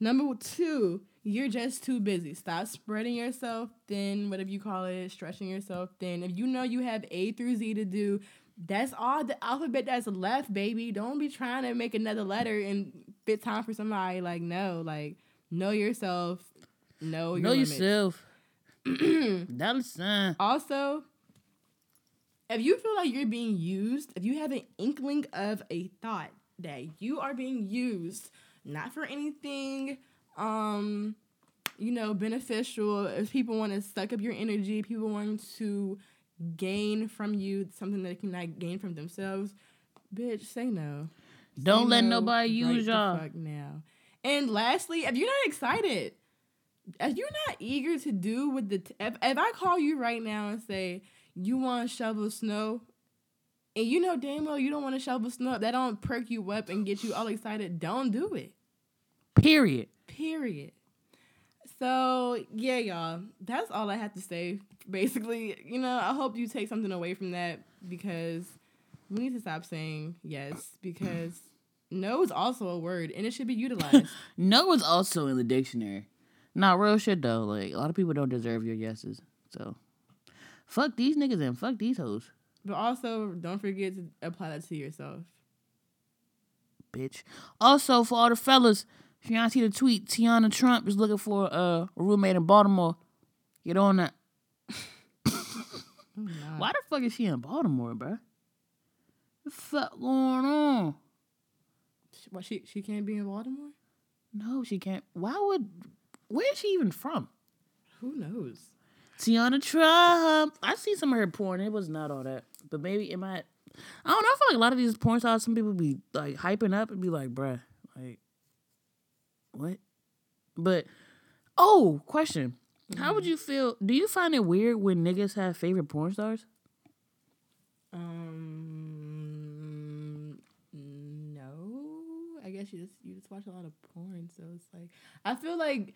Number two, you're just too busy. Stop spreading yourself thin, whatever you call it, stretching yourself thin. If you know you have A through Z to do, that's all the alphabet that's left, baby. Don't be trying to make another letter and fit time for somebody. Like, no, like, know yourself. Know your Know yourself. Dollar sign. Also, if you feel like you're being used, if you have an inkling of a thought that you are being used, not for anything, um, you know, beneficial, if people want to suck up your energy, people want to gain from you something that they cannot gain from themselves, bitch, say no. Don't Say let no nobody right use the y'all. fuck now. And lastly, if you're not excited, if you're not eager to do with the, t- if, if I call you right now and say you want to shovel snow, and you know damn well you don't want to shovel snow, that don't perk you up and get you all excited. Don't do it. Period. Period. So yeah, y'all, that's all I have to say. Basically, you know, I hope you take something away from that because we need to stop saying yes because no is also a word and it should be utilized. No is also in the dictionary. Not real shit though. Like a lot of people don't deserve your yeses. So fuck these niggas and fuck these hoes, but also, don't forget to apply that to yourself. bitch. Also for all the fellas, if y'all see the tweet, Teanna Trump is looking for a roommate in Baltimore. Get on that. Oh Why the fuck is she in Baltimore, bruh? The fuck going on? What she she can't be in Baltimore? No, she can't. Why would? Where is she even from? Who knows? Teanna Trump. I see some of her porn. It was not all that, but maybe it might. I don't know. I feel like a lot of these porn stars, some people be like hyping up and be like, "Bruh, like, what?" But oh, question: How would you feel? Do you find it weird when niggas have favorite porn stars? Um, no. I guess you just you just watch a lot of porn, so it's like I feel like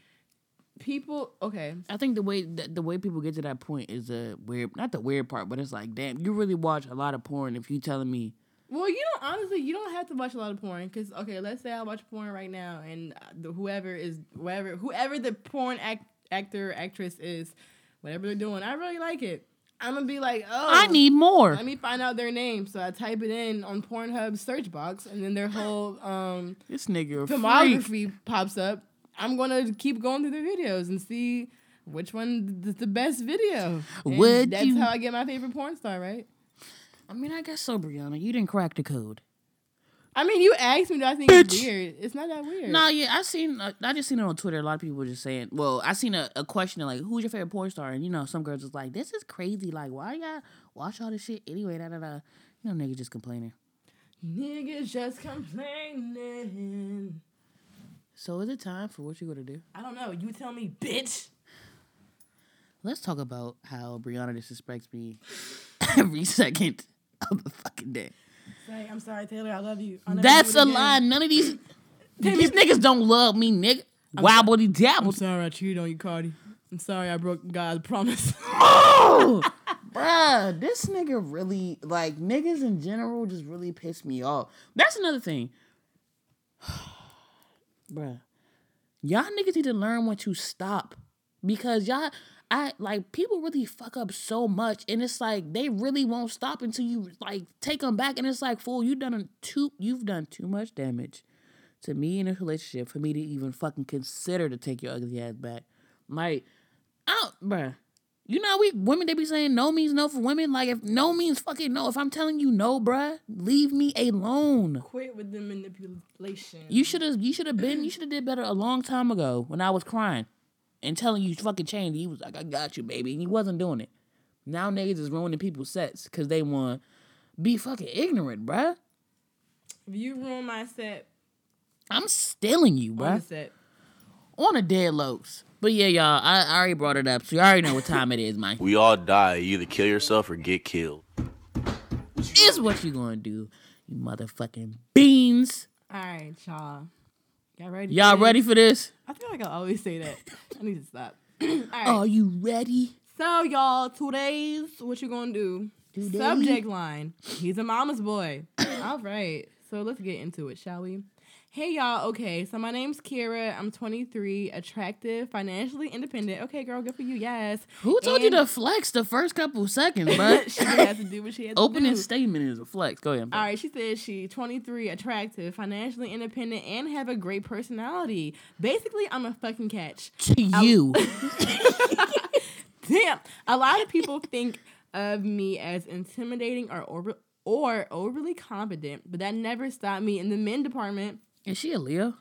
people. Okay, I think the way the, the way people get to that point is a weird, not the weird part, but it's like, damn, you really watch a lot of porn if you telling me Well, you don't honestly. You don't have to watch a lot of porn because okay, let's say I watch porn right now, and the, whoever is whoever whoever the porn act, actor actress is, whatever they're doing, I really like it. I'm gonna be like, oh, I need more. Let me find out their name. So I type it in on Pornhub search box, and then their whole um, This nigga filmography pops up. I'm gonna keep going through their videos and see which one is the best video. And Would that's you- how I get my favorite porn star, right? I mean, I guess so, Brianna. You didn't crack the code. I mean, you asked me, do I think it's weird? It's not that weird. No, yeah, I seen. Uh, I just seen it on Twitter. A lot of people were just saying. Well, I seen a, a question like, "Who's your favorite porn star?" And you know, some girls was like, "This is crazy. Like, why y'all watch all this shit anyway?" Da da da. You know, niggas just complaining. Niggas just complaining. So is it time for what you gonna do? I don't know. You tell me, bitch. Let's talk about how Brianna disrespects me every second of the fucking day. Say, I'm sorry, Taylor. I love you. That's a lie. None of these these niggas don't love me, nigga. Wobbledy I'm dabble. sorry I cheated on you, Cardi. I'm sorry I broke God's promise. Oh, bruh, this nigga really like niggas in general just really piss me off. That's another thing, bruh. Y'all niggas need to learn when to stop because y'all, I like people really fuck up so much, and it's like they really won't stop until you like take them back, and it's like, fool, you've done too, you've done too much damage to me in a relationship for me to even fucking consider to take your ugly ass back. Like, out, bruh. You know, how we women they be saying no means no for women. Like if no means fucking no. If I'm telling you no, bruh, leave me alone. Quit with the manipulation. You should have you should have been you should have did better a long time ago when I was crying and telling you fucking change. He was like, I got you, baby. And he wasn't doing it. Now niggas is ruining people's sets because they want be fucking ignorant, bruh. If you ruin my set, I'm stealing you, on bruh. the set. On a dead lows. But yeah, y'all, I, I already brought it up, so you already know what time it is, Mike. We all die. You either kill yourself or get killed. is what you gonna do, you motherfucking beans. All right, y'all. Y'all ready? Y'all for this? ready for this? I feel like I always say that. I need to stop. All right. Are you ready? So y'all, today's what you gonna do? Today? Subject line. He's a mama's boy. All right. So let's get into it, shall we? Hey y'all. Okay. So my name's Kira. I'm 23, attractive, financially independent. Okay, girl. Good for you. Yes. Who told you to flex the first couple seconds, but she has to do what she has to Opening statement is a flex. Go ahead. All right, she says she 23, attractive, financially independent, and have a great personality. Basically, I'm a fucking catch. To you. Damn. A lot of people think of me as intimidating or or overly confident, but that never stopped me in the men department. Is she a Leo?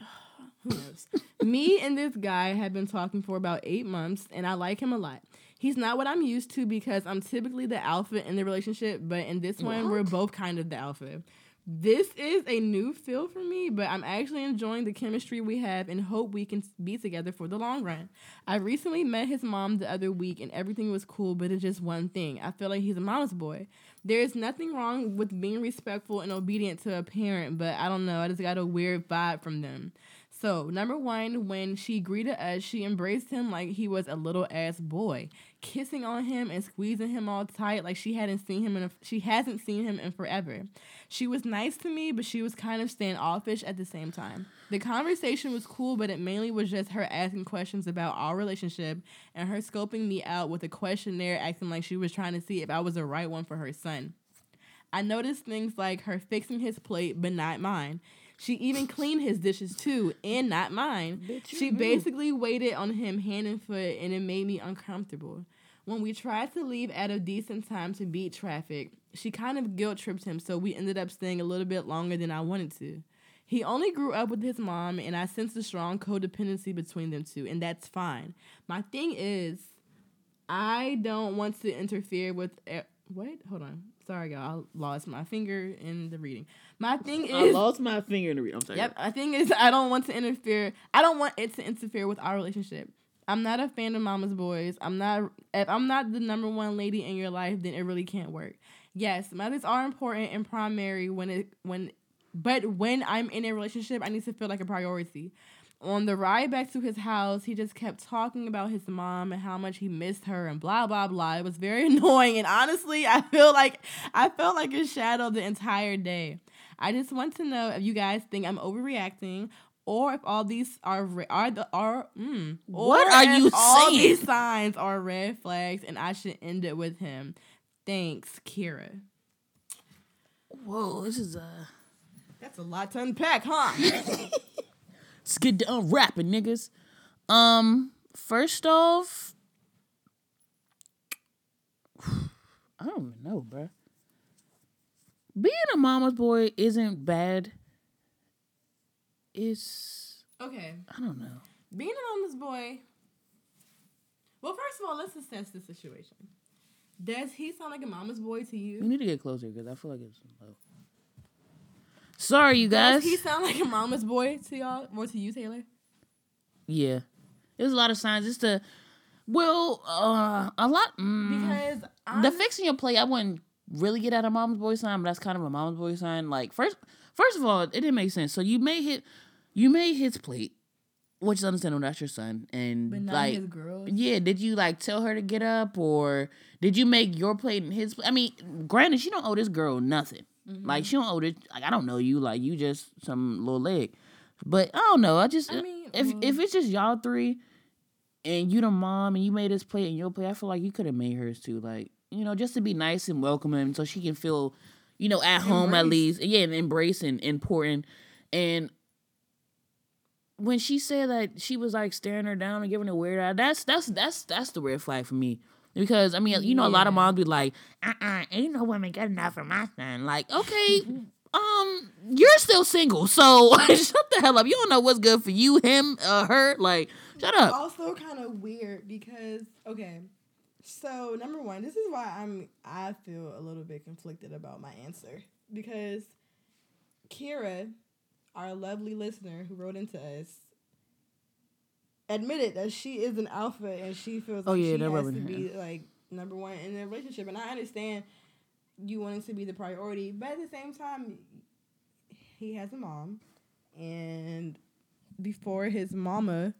Who knows? me and this guy have been talking for about eight months, and I like him a lot. He's not what I'm used to because I'm typically the alpha in the relationship, but in this one, we're both kind of the alpha. This is a new feel for me, but I'm actually enjoying the chemistry we have and hope we can be together for the long run. I recently met his mom the other week and everything was cool, but it's just one thing. I feel like he's a mama's boy. There is nothing wrong with being respectful and obedient to a parent, but I don't know. I just got a weird vibe from them. So, number one, when she greeted us, she embraced him like he was a little ass boy, kissing on him and squeezing him all tight like she hadn't seen him in a, she hasn't seen him in forever. She was nice to me, but she was kind of standoffish at the same time. The conversation was cool, but it mainly was just her asking questions about our relationship and her scoping me out with a questionnaire, acting like she was trying to see if I was the right one for her son. I noticed things like her fixing his plate, but not mine. She even cleaned his dishes too, and not mine. she basically waited on him hand and foot, and it made me uncomfortable. When we tried to leave at a decent time to beat traffic, she kind of guilt tripped him, so we ended up staying a little bit longer than I wanted to. He only grew up with his mom, and I sense a strong codependency between them two, and that's fine. My thing is, I don't want to interfere with. e- Wait, hold on. Sorry, y'all. I lost my finger in the reading. My thing is, I lost my finger in the read. I'm sorry. Yep. My thing is I don't want to interfere. I don't want it to interfere with our relationship. I'm not a fan of mama's boys. I'm not if I'm not the number one lady in your life, then it really can't work. Yes, mothers are important and primary when it when but when I'm in a relationship, I need to feel like a priority. On the ride back to his house, he just kept talking about his mom and how much he missed her and blah blah blah. It was very annoying and honestly, I feel like I felt like a shadow the entire day. I just want to know if you guys think I'm overreacting or if all these are are the are mm, What are you all saying? these signs are red flags and I should end it with him. Thanks, Kira. Whoa, this is a That's a lot to unpack, huh? let's get to unwrapping, niggas. Um, first off, I don't even know, bruh. Being a mama's boy isn't bad. It's Okay. I don't know. Being a mama's boy. Well, first of all, let's assess the situation. Does he sound like a mama's boy to You you? need to get closer because I feel like it's low. Sorry, you guys. Does he sound like a mama's boy to y'all or to you, Taylor? Yeah, there's a lot of signs. It's the well, uh, a lot. Mm, Because I'm, the fixing your plate, I wouldn't really get at a mom's boy sign, but that's kind of a mom's boy sign. Like first, first of all, it didn't make sense. So you made hit, you made his plate, which is understandable. That's your son, and but not like. Yeah, did you like tell her to get up or did you make your plate and his? I mean, granted, she don't owe this girl nothing. Mm-hmm. Like she don't owe this like I don't know you, like you just some little leg. But I don't know. I just I mean, if well- if it's just y'all three and you the mom and you made his plate and your plate, I feel like you could have made hers too. Like, you know, just to be nice and welcoming so she can feel, you know, at home at least. Yeah, and embrace and important. And when she said that she was like staring her down and giving a weird eye, that's that's that's that's the red flag for me. Because I mean, you know, a lot of moms be like, "Uh, uh ain't no woman good enough for my son." Like, okay, um, you're still single, so shut the hell up. You don't know what's good for you, him, uh, her. Like, shut up. also kind of weird because okay so number one this is why i'm i feel a little bit conflicted about my answer. Because kira our lovely listener who wrote into us admitted that she is an alpha and she feels Oh, like yeah, she has to be like number one in a relationship. And i understand you wanting to be the priority but at the same time he has a mom. And before his mama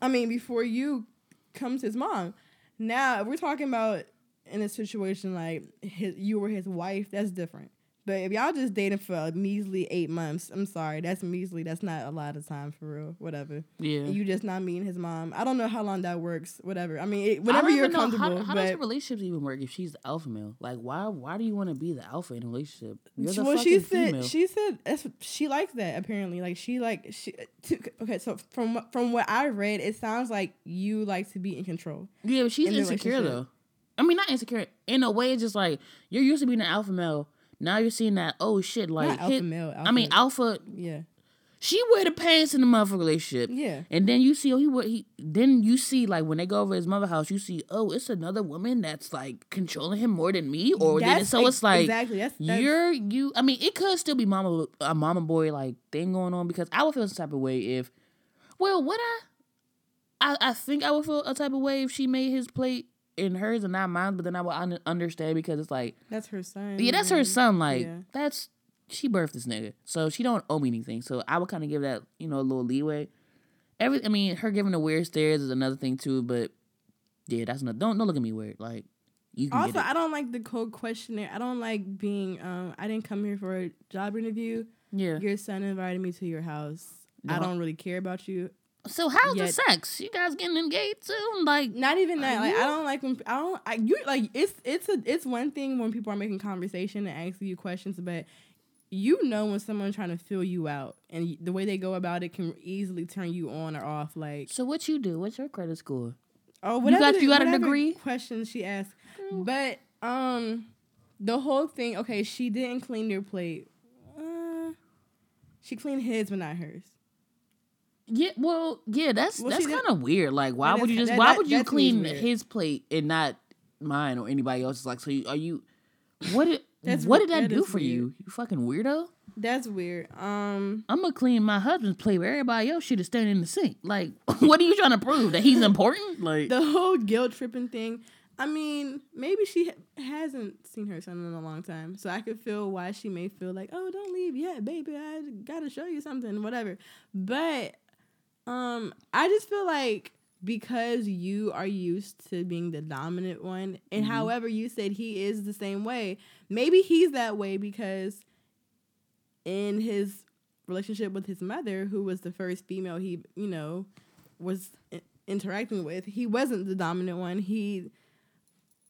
I mean, before you comes his mom. Now, if we're talking about in a situation like his, you were his wife, that's different. But if y'all just dating for a measly eight months, I'm sorry, that's measly. That's not a lot of time for real. Whatever. Yeah. And you just not meeting his mom. I don't know how long that works. Whatever. I mean, it, I whenever don't you're know comfortable. How, how does relationships even work if she's the alpha male? Like, why? Why do you want to be the alpha in a relationship? You're the well, fucking she said female. she said that's she likes that apparently. Like she like she. To, okay, so from what- from what I read, it sounds like you like to be in control. yeah, but she's in insecure though. I mean, not insecure. In a way, it's just like you're used to being an alpha male. Now you're seeing that. Oh shit! Like, Not alpha male. I mean, alpha. Yeah. She wear the pants in the motherfucker relationship. Yeah. And then you see, oh, he, wa- he then you see like when they go over his mother house, you see, oh, it's another woman that's like controlling him more than me, or then so it's like exactly that's, that's You're you. I mean, it could still be mama a mama boy like thing going on because I would feel some type of way if. Well, would I? I I think I would feel a type of way if she made his plate in hers and not mine, but then I would un- understand because it's like, that's her son. yeah, that's her son. Like yeah. that's she birthed this nigga, so she don't owe me anything. So I would kind of give that you know a little leeway. Every, I mean, her giving the weird stares is another thing too, but yeah, that's not. Don't don't look at me weird. Like you can Also. I don't like the cold questionnaire. I don't like being. Um, I didn't come here for a job interview. yeah. Your son invited me to your house. I don't really care about you. So how's Yet- the sex? You guys getting engaged soon? Like Not even that. Like you? I don't like when I don't. I you like it's it's a it's one thing when people are making conversation and asking you questions, but you know when someone's trying to fill you out and the way they go about it can easily turn you on or off. Like So what you do? What's your credit score? Oh, whatever. got- you got a degree? Questions she asked, but um, the whole thing. Okay, she didn't clean your plate. Uh, she cleaned his, but not hers. Yeah, well, yeah, that's Well, that's kind of weird. Like, why would you just? that- why would you that clean his plate and not mine or anybody else's? Like, so you, are you? What did That's what did that, do for you? weird. You fucking weirdo. That's weird. Um, I'm gonna clean my husband's plate, but everybody else should have stayed in the sink. Like, what are you trying to prove that he's important? Like, the whole guilt tripping thing. I mean, maybe she ha- hasn't seen her son in a long time, so I could feel why she may feel like, "Oh, don't leave yet, baby. I gotta show you something, whatever." But um, I just feel like because you are used to being the dominant one, and Mhm. however you said he is the same way, maybe he's that way because in his relationship with his mother, who was the first female he, you know, was interacting with, he wasn't the dominant one. He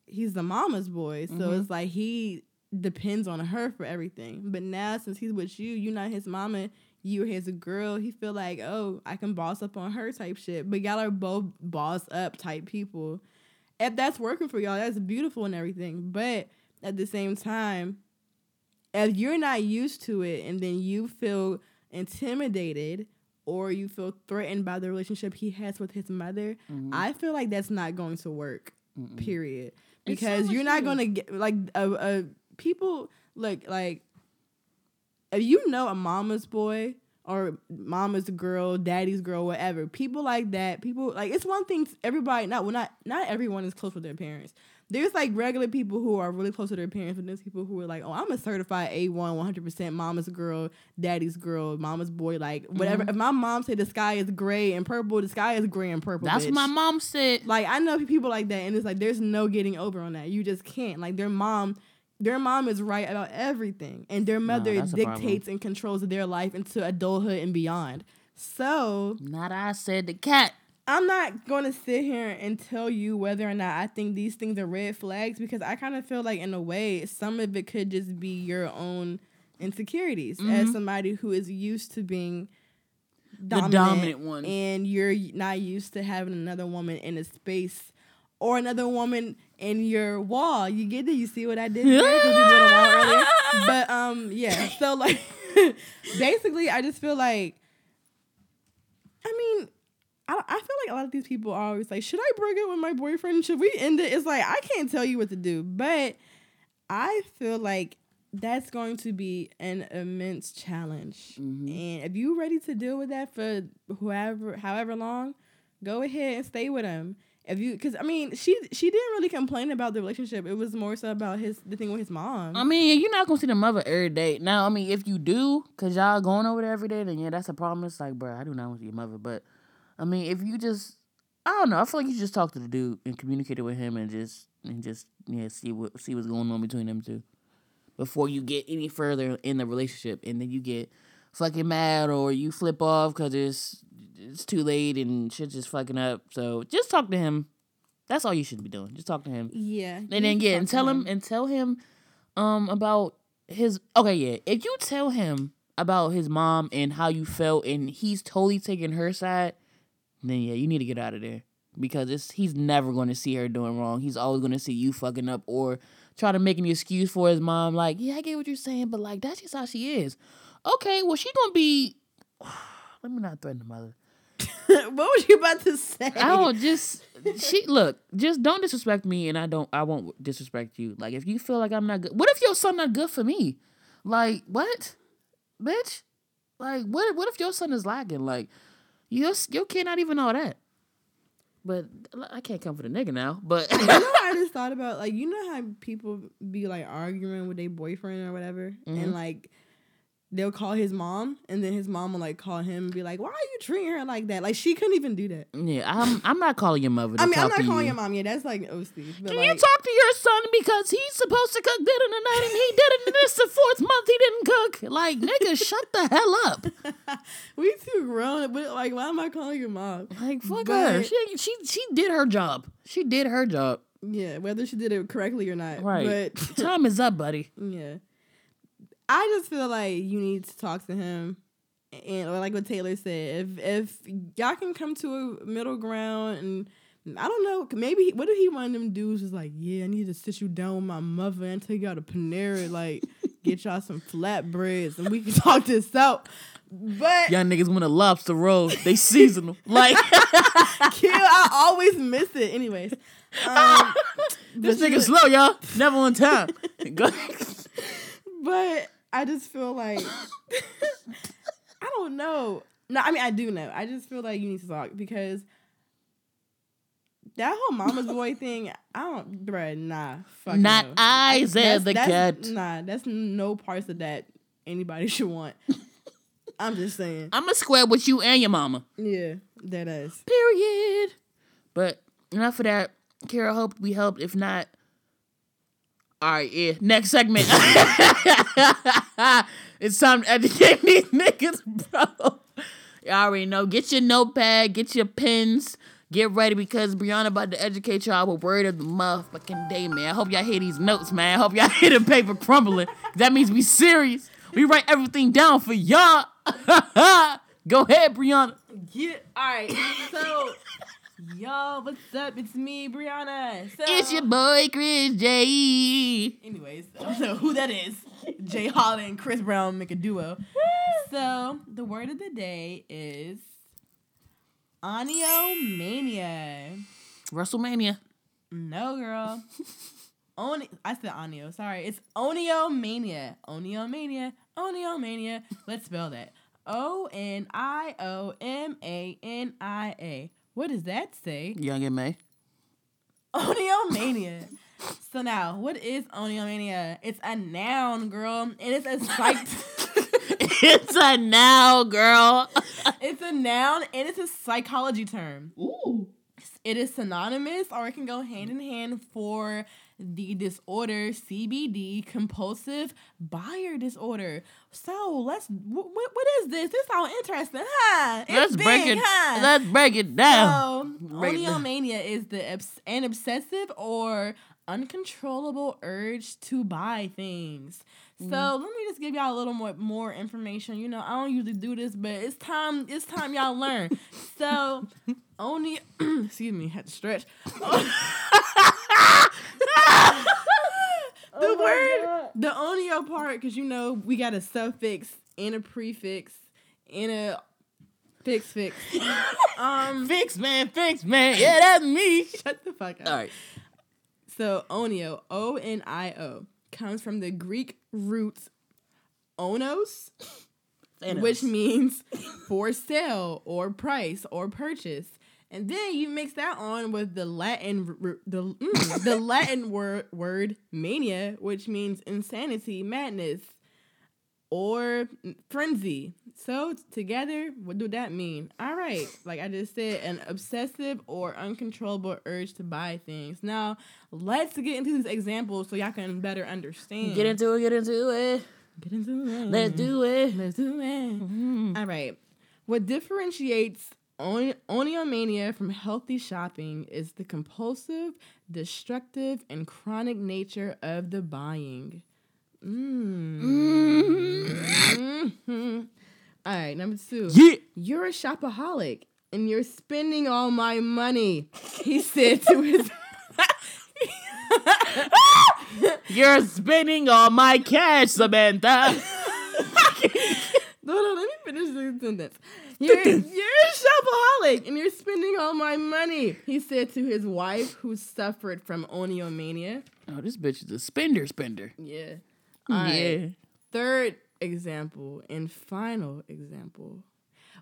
he's the mama's boy. So Mhm. it's like he depends on her for everything. But now since he's with you, you're not his mama, you're his girl, he feel like, oh, I can boss up on her type shit. But y'all are both boss up type people. If that's working for y'all, that's beautiful and everything. But at the same time, if you're not used to it and then you feel intimidated or you feel threatened by the relationship he has with his mother, Mm-hmm. I feel like that's not going to work. Period. It's so Because much you're not you. going to get like a, a people look like if you know a mama's boy or mama's girl, daddy's girl, whatever, people like that, people like it's one thing everybody not well not not everyone is close with their parents. There's like regular people who are really close to their parents, but there's people who are like, oh, I'm a certified A1, 100% mama's girl, daddy's girl, mama's boy, like whatever. Mm-hmm. If my mom said the sky is gray and purple, the sky is gray and purple. That's bitch. what my mom said. Like I know people like that, and it's like there's no getting over on that. You just can't. Like their mom, their mom is right about everything, and their mother problem. dictates and controls their life into adulthood and beyond. So Not I said the cat. I'm not going to sit here and tell you whether or not I think these things are red flags because I kind of feel like in a way some of it could just be your own insecurities as mm-hmm. somebody who is used to being dominant, dominant one. and you're not used to having another woman in a space or another woman in your wall. You get it? You see what I did there? 'Cause we built a wall earlier. But um yeah, so like basically I just feel like I mean, I, I feel like a lot of these people are always like, should I break up with my boyfriend? Should we end it? It's like, I can't tell you what to do. But I feel like that's going to be an immense challenge. And if you're ready to deal with that for whoever, however long, go ahead and stay with him. If you, because I mean, she she didn't really complain about the relationship. It was more so about his the thing with his mom. I mean, you're not gonna see the mother every day. Now, I mean, if you do, cause y'all going over there every day, then yeah, that's a problem. It's like, bro, I do not want your mother. But I mean, if you just, I don't know, I feel like you just talk to the dude and communicate with him and just and just yeah, see what see what's going on between them two before you get any further in the relationship, and then you get fucking mad or you flip off because it's it's too late and shit's just fucking up. So just talk to him. That's all you should be doing. Just talk to him. yeah, And then yeah, and tell him and tell him um about his okay, yeah. If you tell him about his mom and how you felt and he's totally taking her side, then yeah, you need to get out of there. Because it's he's never gonna see her doing wrong. He's always gonna see you fucking up or try to make an excuse for his mom, like, yeah, I get what you're saying, but like that's just how she is. Okay, well she gonna be let me not threaten the mother. what was you about to say? I don't just she look, just don't disrespect me and I don't I won't disrespect you. Like if you feel like I'm not good what if your son not good for me? Like what? Bitch? Like what what if your son is lacking? Like your your kid not even all that. But I can't come for the nigga now. But you know what I just thought about? Like, you know how people be like arguing with their boyfriend or whatever, Mm-hmm. and like they'll call his mom, and then his mom will like call him and be like, "Why are you treating her like that?" Like, she couldn't even do that. yeah, I'm I'm not calling your mother. To I mean, I'm not calling you. your mom. Yeah, that's like OC. But Can like, you talk to your son because he's supposed to cook dinner tonight and he did it and this the fourth month he didn't cook? Like, nigga, shut the hell up. we too grown, but like, why am I calling your mom? Like fuck But- her. She she she did her job. She did her job. Yeah, whether she did it correctly or not. Right. But Time is up, buddy. Yeah. I just feel like you need to talk to him. And or like what Taylor said, if if y'all can come to a middle ground and I don't know, maybe he- what if he one of them dudes was like, yeah, I need to sit you down with my mother and take you out to Panera, like get y'all some flatbreads and we can talk this out. But Y'all niggas want a lobster roll. They seasonal. Like kill, I always miss it. Anyways, um, this nigga slow, y'all. Never on time. But I just feel like I don't know. No, I mean I do know. I just feel like you need to talk because that whole mama's boy thing. I don't, bruh. Nah, fuck Not no. I said That's- the that's- cat. Nah, that's no parts of that anybody should want. I'm just saying. I'm a square with you and your mama. Yeah, that is. Period. But enough of that. Kara, hope we helped. If not, all right, yeah. Next segment. it's time to educate these niggas, bro. Y'all already know. Get your notepad, get your pens, get ready because Brianna about to educate y'all with word of the motherfucking day, man. I hope y'all hear these notes, man. I hope y'all hear the paper crumbling. That means we serious. We write everything down for y'all. Go ahead, Brianna. Yeah. All right. So Yo, what's up? It's me, Brianna. So, It's your boy Chris J. Anyways, I don't know who that is. Jay Holland and Chris Brown make a duo. So the word of the day is oniomania. WrestleMania. No, girl. Oni- I said onio. Sorry, it's oniomania. Oniomania. Oniomania. Let's spell that. O N I O M A N I A. What does that say? Young and May. Oniomania. so now, what is oniomania? It's a noun, girl, and it's a psych. it's a noun, girl. it's a noun and it's a psychology term. Ooh. It is synonymous, or it can go hand in hand for the disorder CBD, compulsive buyer disorder. So let's. What, what is this? This sounds interesting, huh? It's Let's break it. Huh? Let's break it down. So, Break it down. oniomania is the an obsessive or uncontrollable urge to buy things. So Mm-hmm. let me just give y'all a little more more information. You know, I don't usually do this, but it's time. It's time y'all learn. so, only excuse me, had to stretch. the word, the onio part, because you know we got a suffix and a prefix and a fix fix. um, Fix man, fix man. Yeah, that's me. shut the fuck up. All right. So onio, O N I O, comes from the Greek roots onos, which means for sale or price or purchase. And then you mix that on with the Latin the mm, the Latin word word mania, which means insanity, madness, or frenzy. So together, what do that mean? All right, like I just said, an obsessive or uncontrollable urge to buy things. Now, let's get into these examples so y'all can better understand. Get into it. Get into it. Get into it. Let's do it. Let's do it. All right. What differentiates on- oniomania from healthy shopping is the compulsive, destructive, and chronic nature of the buying. Mm. Mhm. All right, number two. Yeah. You're a shopaholic and you're spending all my money, he said to his. You're spending all my cash, Samantha. No, no, let me finish the sentence. You're, you're a shopaholic and you're spending all my money, he said to his wife who suffered from oniomania. oh, this bitch is a spender, spender. Yeah. Yeah. Right. Third example and final example.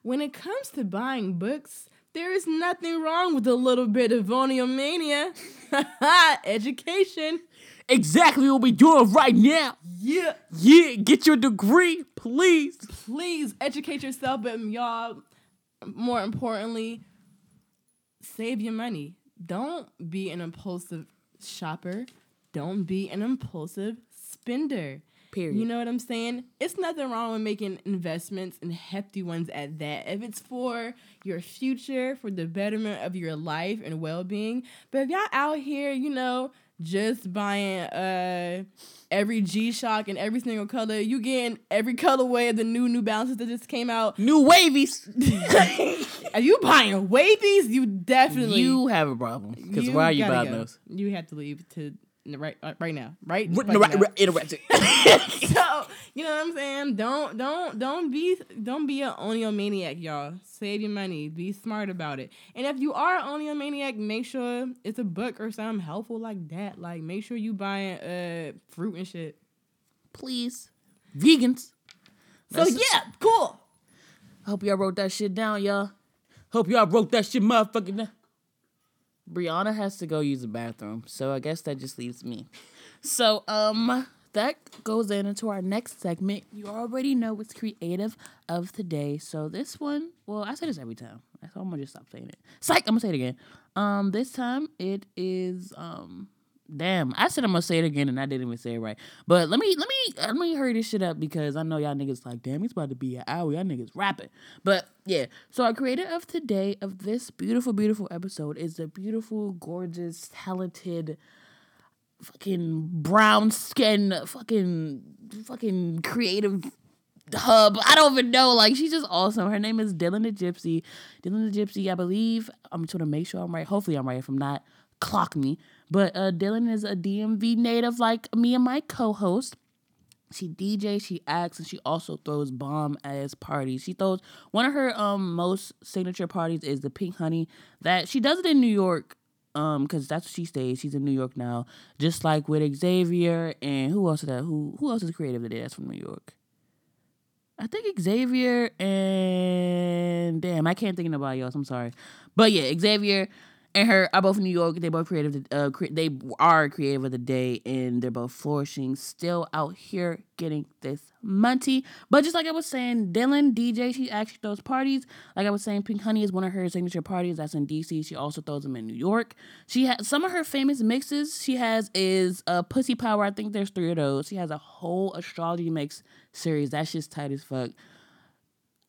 When it comes to buying books, there is nothing wrong with a little bit of oniomania. Education. Exactly what we're doing right now. Yeah. Yeah, get your degree, please. please educate yourself, but y'all, more importantly, save your money. Don't be an impulsive shopper. Don't be an impulsive spender. Period. You know what I'm saying? It's nothing wrong with making investments and hefty ones at that. If it's for your future, for the betterment of your life and well being. But if y'all out here, you know, just buying uh every G Shock and every single color, you getting every colorway of the new New Balances that just came out. New wavies. Are you buying wavies? You definitely you have a problem. Because why are you buying go. those? You have to leave to right uh, right now. Right, Right, right right, now. right, so you know what I'm saying? Don't don't don't be don't be an oniomaniac, y'all. Save your money. Be smart about it. And if you are an oniomaniac, make sure it's a book or something helpful like that. Like make sure you buying uh fruit and shit. Please. Vegans. So That's- yeah, cool. I hope y'all wrote that shit down, y'all. Hope y'all wrote that shit motherfucking down. Brianna has to go use the bathroom, so I guess that just leaves me. So, um, that goes in into our next segment. You already know what's creative of today. So this one, well, I say this every time. I'm gonna just stop saying it. Psych, I'm gonna say it again. Um, this time it is um Damn, I said I'm gonna say it again and I didn't even say it right. But let me let me uh, let me hurry this shit up because I know y'all niggas like, damn, it's about to be an hour. Y'all niggas rapping. But yeah, so our creator of today of this beautiful, beautiful episode is the beautiful, gorgeous, talented, fucking brown skin, fucking fucking creative hub. I don't even know. Like she's just awesome. Her name is Dylan the Gypsy. Dylan the Gypsy, I believe. I'm trying to make sure I'm right. Hopefully I'm right. If I'm not, clock me. But uh, Dylan is a DMV native like me and my co-host. She DJ, she acts, and she also throws bomb ass parties. She throws one of her um most signature parties is the Pink Honey. That she does it in New York, um, because that's where she stays. She's in New York now, just like with Xavier and who else is that? Who who else is creative today? That's from New York. I think Xavier and damn, I can't think of nobody else. I'm sorry, but yeah, Xavier and her are both in New York. They both creative. Uh, cre- they are creative of the day, and they're both flourishing. Still out here getting this money. But just like I was saying, Dylan DJ, she actually throws parties. Like I was saying, Pink Honey is one of her signature parties. That's in DC. She also throws them in New York. She has some of her famous mixes. She has is uh, Pussy Power. I think there's three of those. She has a whole astrology mix series. That's just tight as fuck.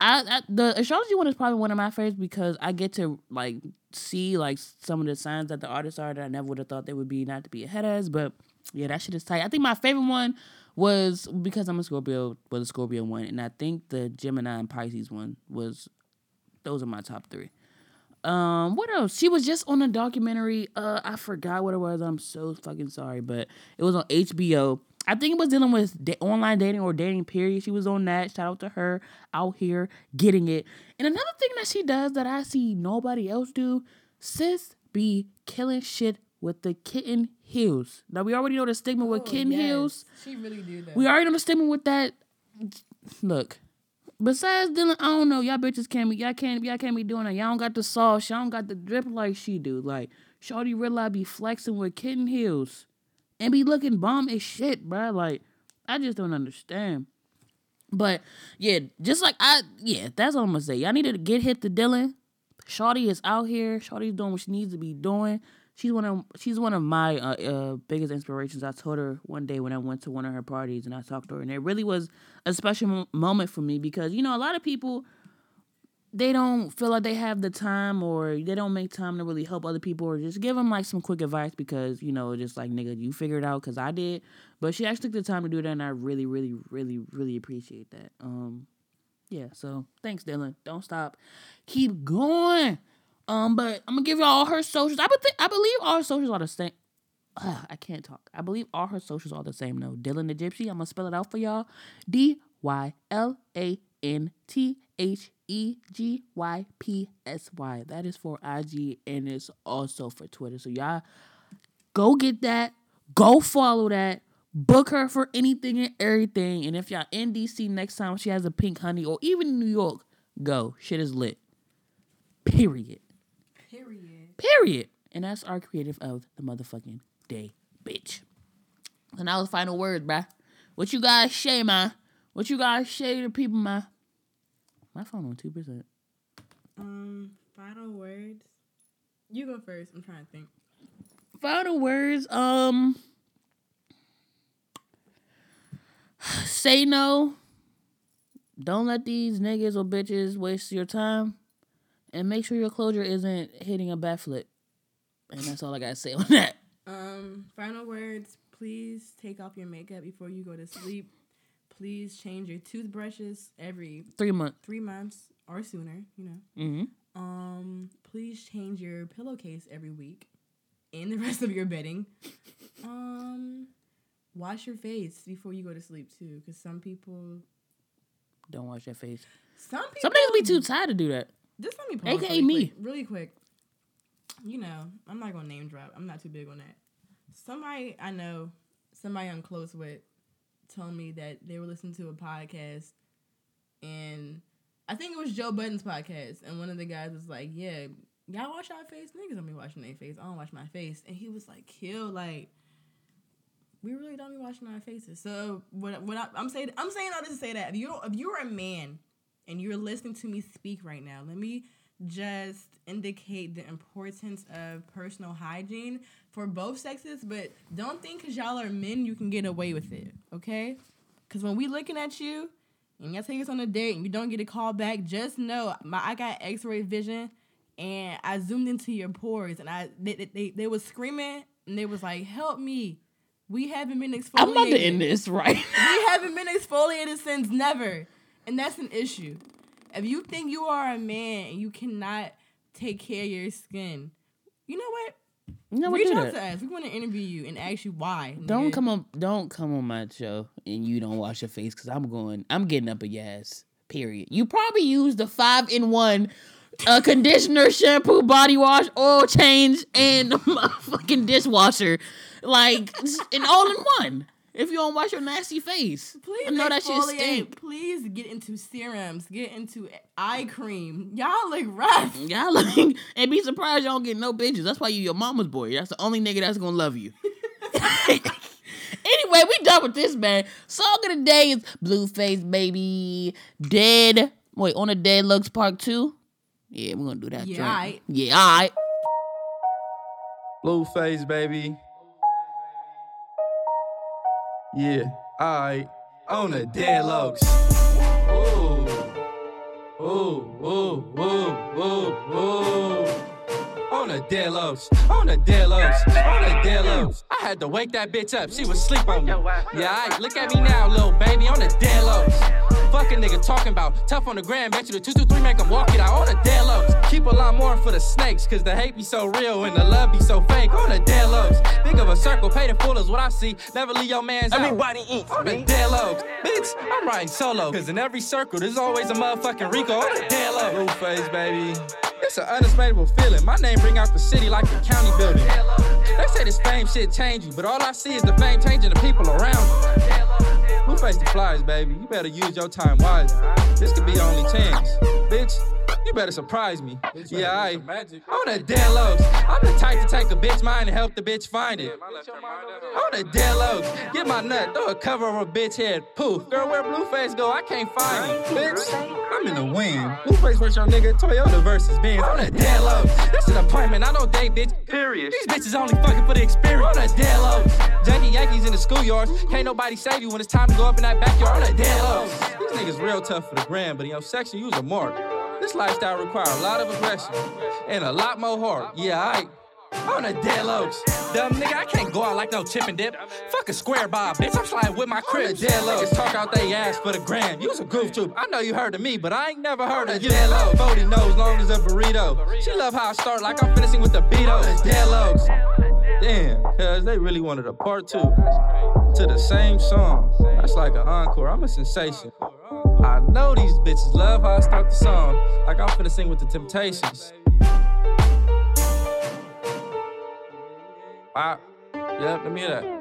I, I, the astrology one is probably one of my favorites because I get to like see like some of the signs that the artists are that I never would have thought they would be not to be ahead as. But yeah, that shit is tight. I think my favorite one was because I'm a Scorpio was a Scorpio one, and I think the Gemini and Pisces one was those are my top three. Um, what else? She was just on a documentary. Uh, I forgot what it was. I'm so fucking sorry, but it was on HBO. I think it was dealing with da- online dating or dating period. She was on that. Shout out to her out here getting it. And another thing that she does that I see nobody else do, sis be killing shit with the kitten heels. Now we already know the stigma with oh, kitten heels. She really do that. We already know the stigma with that. Look, besides Dylan, I don't know. Y'all bitches can't be. Y'all can't. Y'all can't be doing that. Y'all don't got the sauce. Y'all don't got the drip like she do. Like Shorty real I be flexing with kitten heels and be looking bomb as shit, bro. Like I just don't understand. But yeah, just like I yeah, that's all I'm gonna say. Y'all need to get hit to Dylan. Shawty is out here. Shawty's doing what she needs to be doing. She's one of she's one of my uh, uh, biggest inspirations. I told her one day when I went to one of her parties and I talked to her, and it really was a special mo- moment for me because you know a lot of people they don't feel like they have the time or they don't make time to really help other people or just give them like some quick advice because you know just like nigga you figure it out because I did, but she actually took the time to do that and I really really really really appreciate that. Um, yeah, so thanks Dylan. Don't stop, keep going. Um, but I'm gonna give you all her socials. I be- I believe all her socials are the same. Ugh, I can't talk. I believe all her socials are the same though. Dylan the Gypsy. I'm gonna spell it out for y'all. D Y L A N T H E G Y P S Y. That is for IG and it's also for Twitter. So y'all go get that. Go follow that. Book her for anything and everything. And if y'all in DC next time she has a pink honey or even in New York, go. Shit is lit. Period. Period. Period. And that's our creative of the motherfucking day, bitch. And now the final word, bruh. What you guys say, man? What you guys say to people, man? My phone on two percent. Um, final words. You go first. I'm trying to think. Final words. Um, say no. Don't let these niggas or bitches waste your time, and make sure your closure isn't hitting a backflip. And that's all I gotta say on that. Um, final words. Please take off your makeup before you go to sleep. Please change your toothbrushes every Three months. three months or sooner. You know. Mm-hmm. Um, please change your pillowcase every week, and the rest of your bedding. Um, wash your face before you go to sleep too, because some people, Don't wash their face. some people, Some niggas be too tired to do that. Just let me pause. AKA really me. quick, really quick. You know, I'm not gonna name drop. I'm not too big on that. Somebody I know, somebody I'm close with, told me that they were listening to a podcast, and I think it was Joe Budden's podcast, and one of the guys was like, "Yeah, y'all wash our face. Niggas don't be washing their face. I don't wash my face." And he was like, "Kill like." We really don't be washing our faces. So what? What I, I'm saying, I'm saying all this to say that if you if you're a man and you're listening to me speak right now, let me just indicate the importance of personal hygiene for both sexes, but don't think because y'all are men you can get away with it, okay? Because when we looking at you and y'all take us on a date and you don't get a call back, just know my I got X-ray vision and I zoomed into your pores and I they they, they, they was screaming and they was like, "Help me." We haven't been exfoliated. I'm about to end this, right? We haven't been exfoliated since never. And that's an issue. If you think you are a man and you cannot take care of your skin, you know what? You know what? Reach out that. to us. We want to interview you and ask you why. Don't nigga. come on. Don't come on my show and you don't wash your face because I'm going. I'm getting up a yes. Period. You probably use the five in one. Uh, conditioner, shampoo, body wash, oil change, and fucking dishwasher, like and all in one. If you don't wash your nasty face, Please I know that shit exfoliate. stink. Please get into serums. Get into eye cream. Y'all look rough. Y'all look, and be surprised y'all don't get no bitches. That's why you your mama's boy. That's the only nigga that's gonna love you. anyway, we done with this, man. Song of the day is Blueface Baby Dead. Wait, on a Dead Locs Part 2? Yeah, we're gonna do that. Yeah, joint. aight. Yeah, alright. Blueface, baby. Yeah, alright. On the dead lows. Ooh. Ooh, ooh, ooh, ooh, ooh. On the dead lows. On the dead lows. On the dead lows. I had to wake that bitch up. She was asleep on me. Yeah, alright. Look at me now, little baby. On the dead lows. Fuck a nigga talking about tough on the ground. Bet you the 223 make him walk it out on the dead lows. Keep a lot more for the snakes, cause the hate be so real and the love be so fake. On the dead lows. Think of a circle, paid in full is what I see. Never leave your man's out. Everybody eats, On the dead lows. Bitch, I'm riding solo. Cause in every circle, there's always a motherfucking Rico on the dead low. Blueface, baby. It's an unexplainable feeling. My name bring out the city like a county building. They say this fame shit change you, but all I see is the fame changing the people around you. Blueface the flies, baby. You better use your time wisely. This could be your only chance. Bitch, you better surprise me. Yeah, I on the dead lows. I'm the type to take a bitch mind and help the bitch find it. On the dead lows. Get my nut, throw a cover over a bitch head. Poof. Girl, where Blueface go? I can't find him. Bitch, I'm in the wind. Blueface versus your nigga. Toyota versus Benz. On the dead lows. This is an appointment. I don't date bitch. Period. These bitches only fucking for the experience. On the dead lows. Janky Yankees in the schoolyards. Can't nobody save you when it's time to go up in that backyard. On the dead lows. These niggas real tough for the gram, but in your section, use a mark. This lifestyle require a lot of aggression and a lot more heart. Yeah, I on the dead lows. Dumb nigga, I can't go out like no chip and dip. Fuck a square bob, bitch. I'm sliding with my crib. Dead lows. Talk out they ass for the gram. Use a goof troop. I know you heard of me, but I ain't never heard of you. Dead lows. 40 nose long as a burrito. She love how I start like I'm finishing with the Beatles. Dead lows. Damn, cuz they really wanted a part two to the same song. That's like an encore. I'm a sensation. I know these bitches love how I start the song. Like I'm finna sing with the Temptations. Wow. Yep, let me hear that.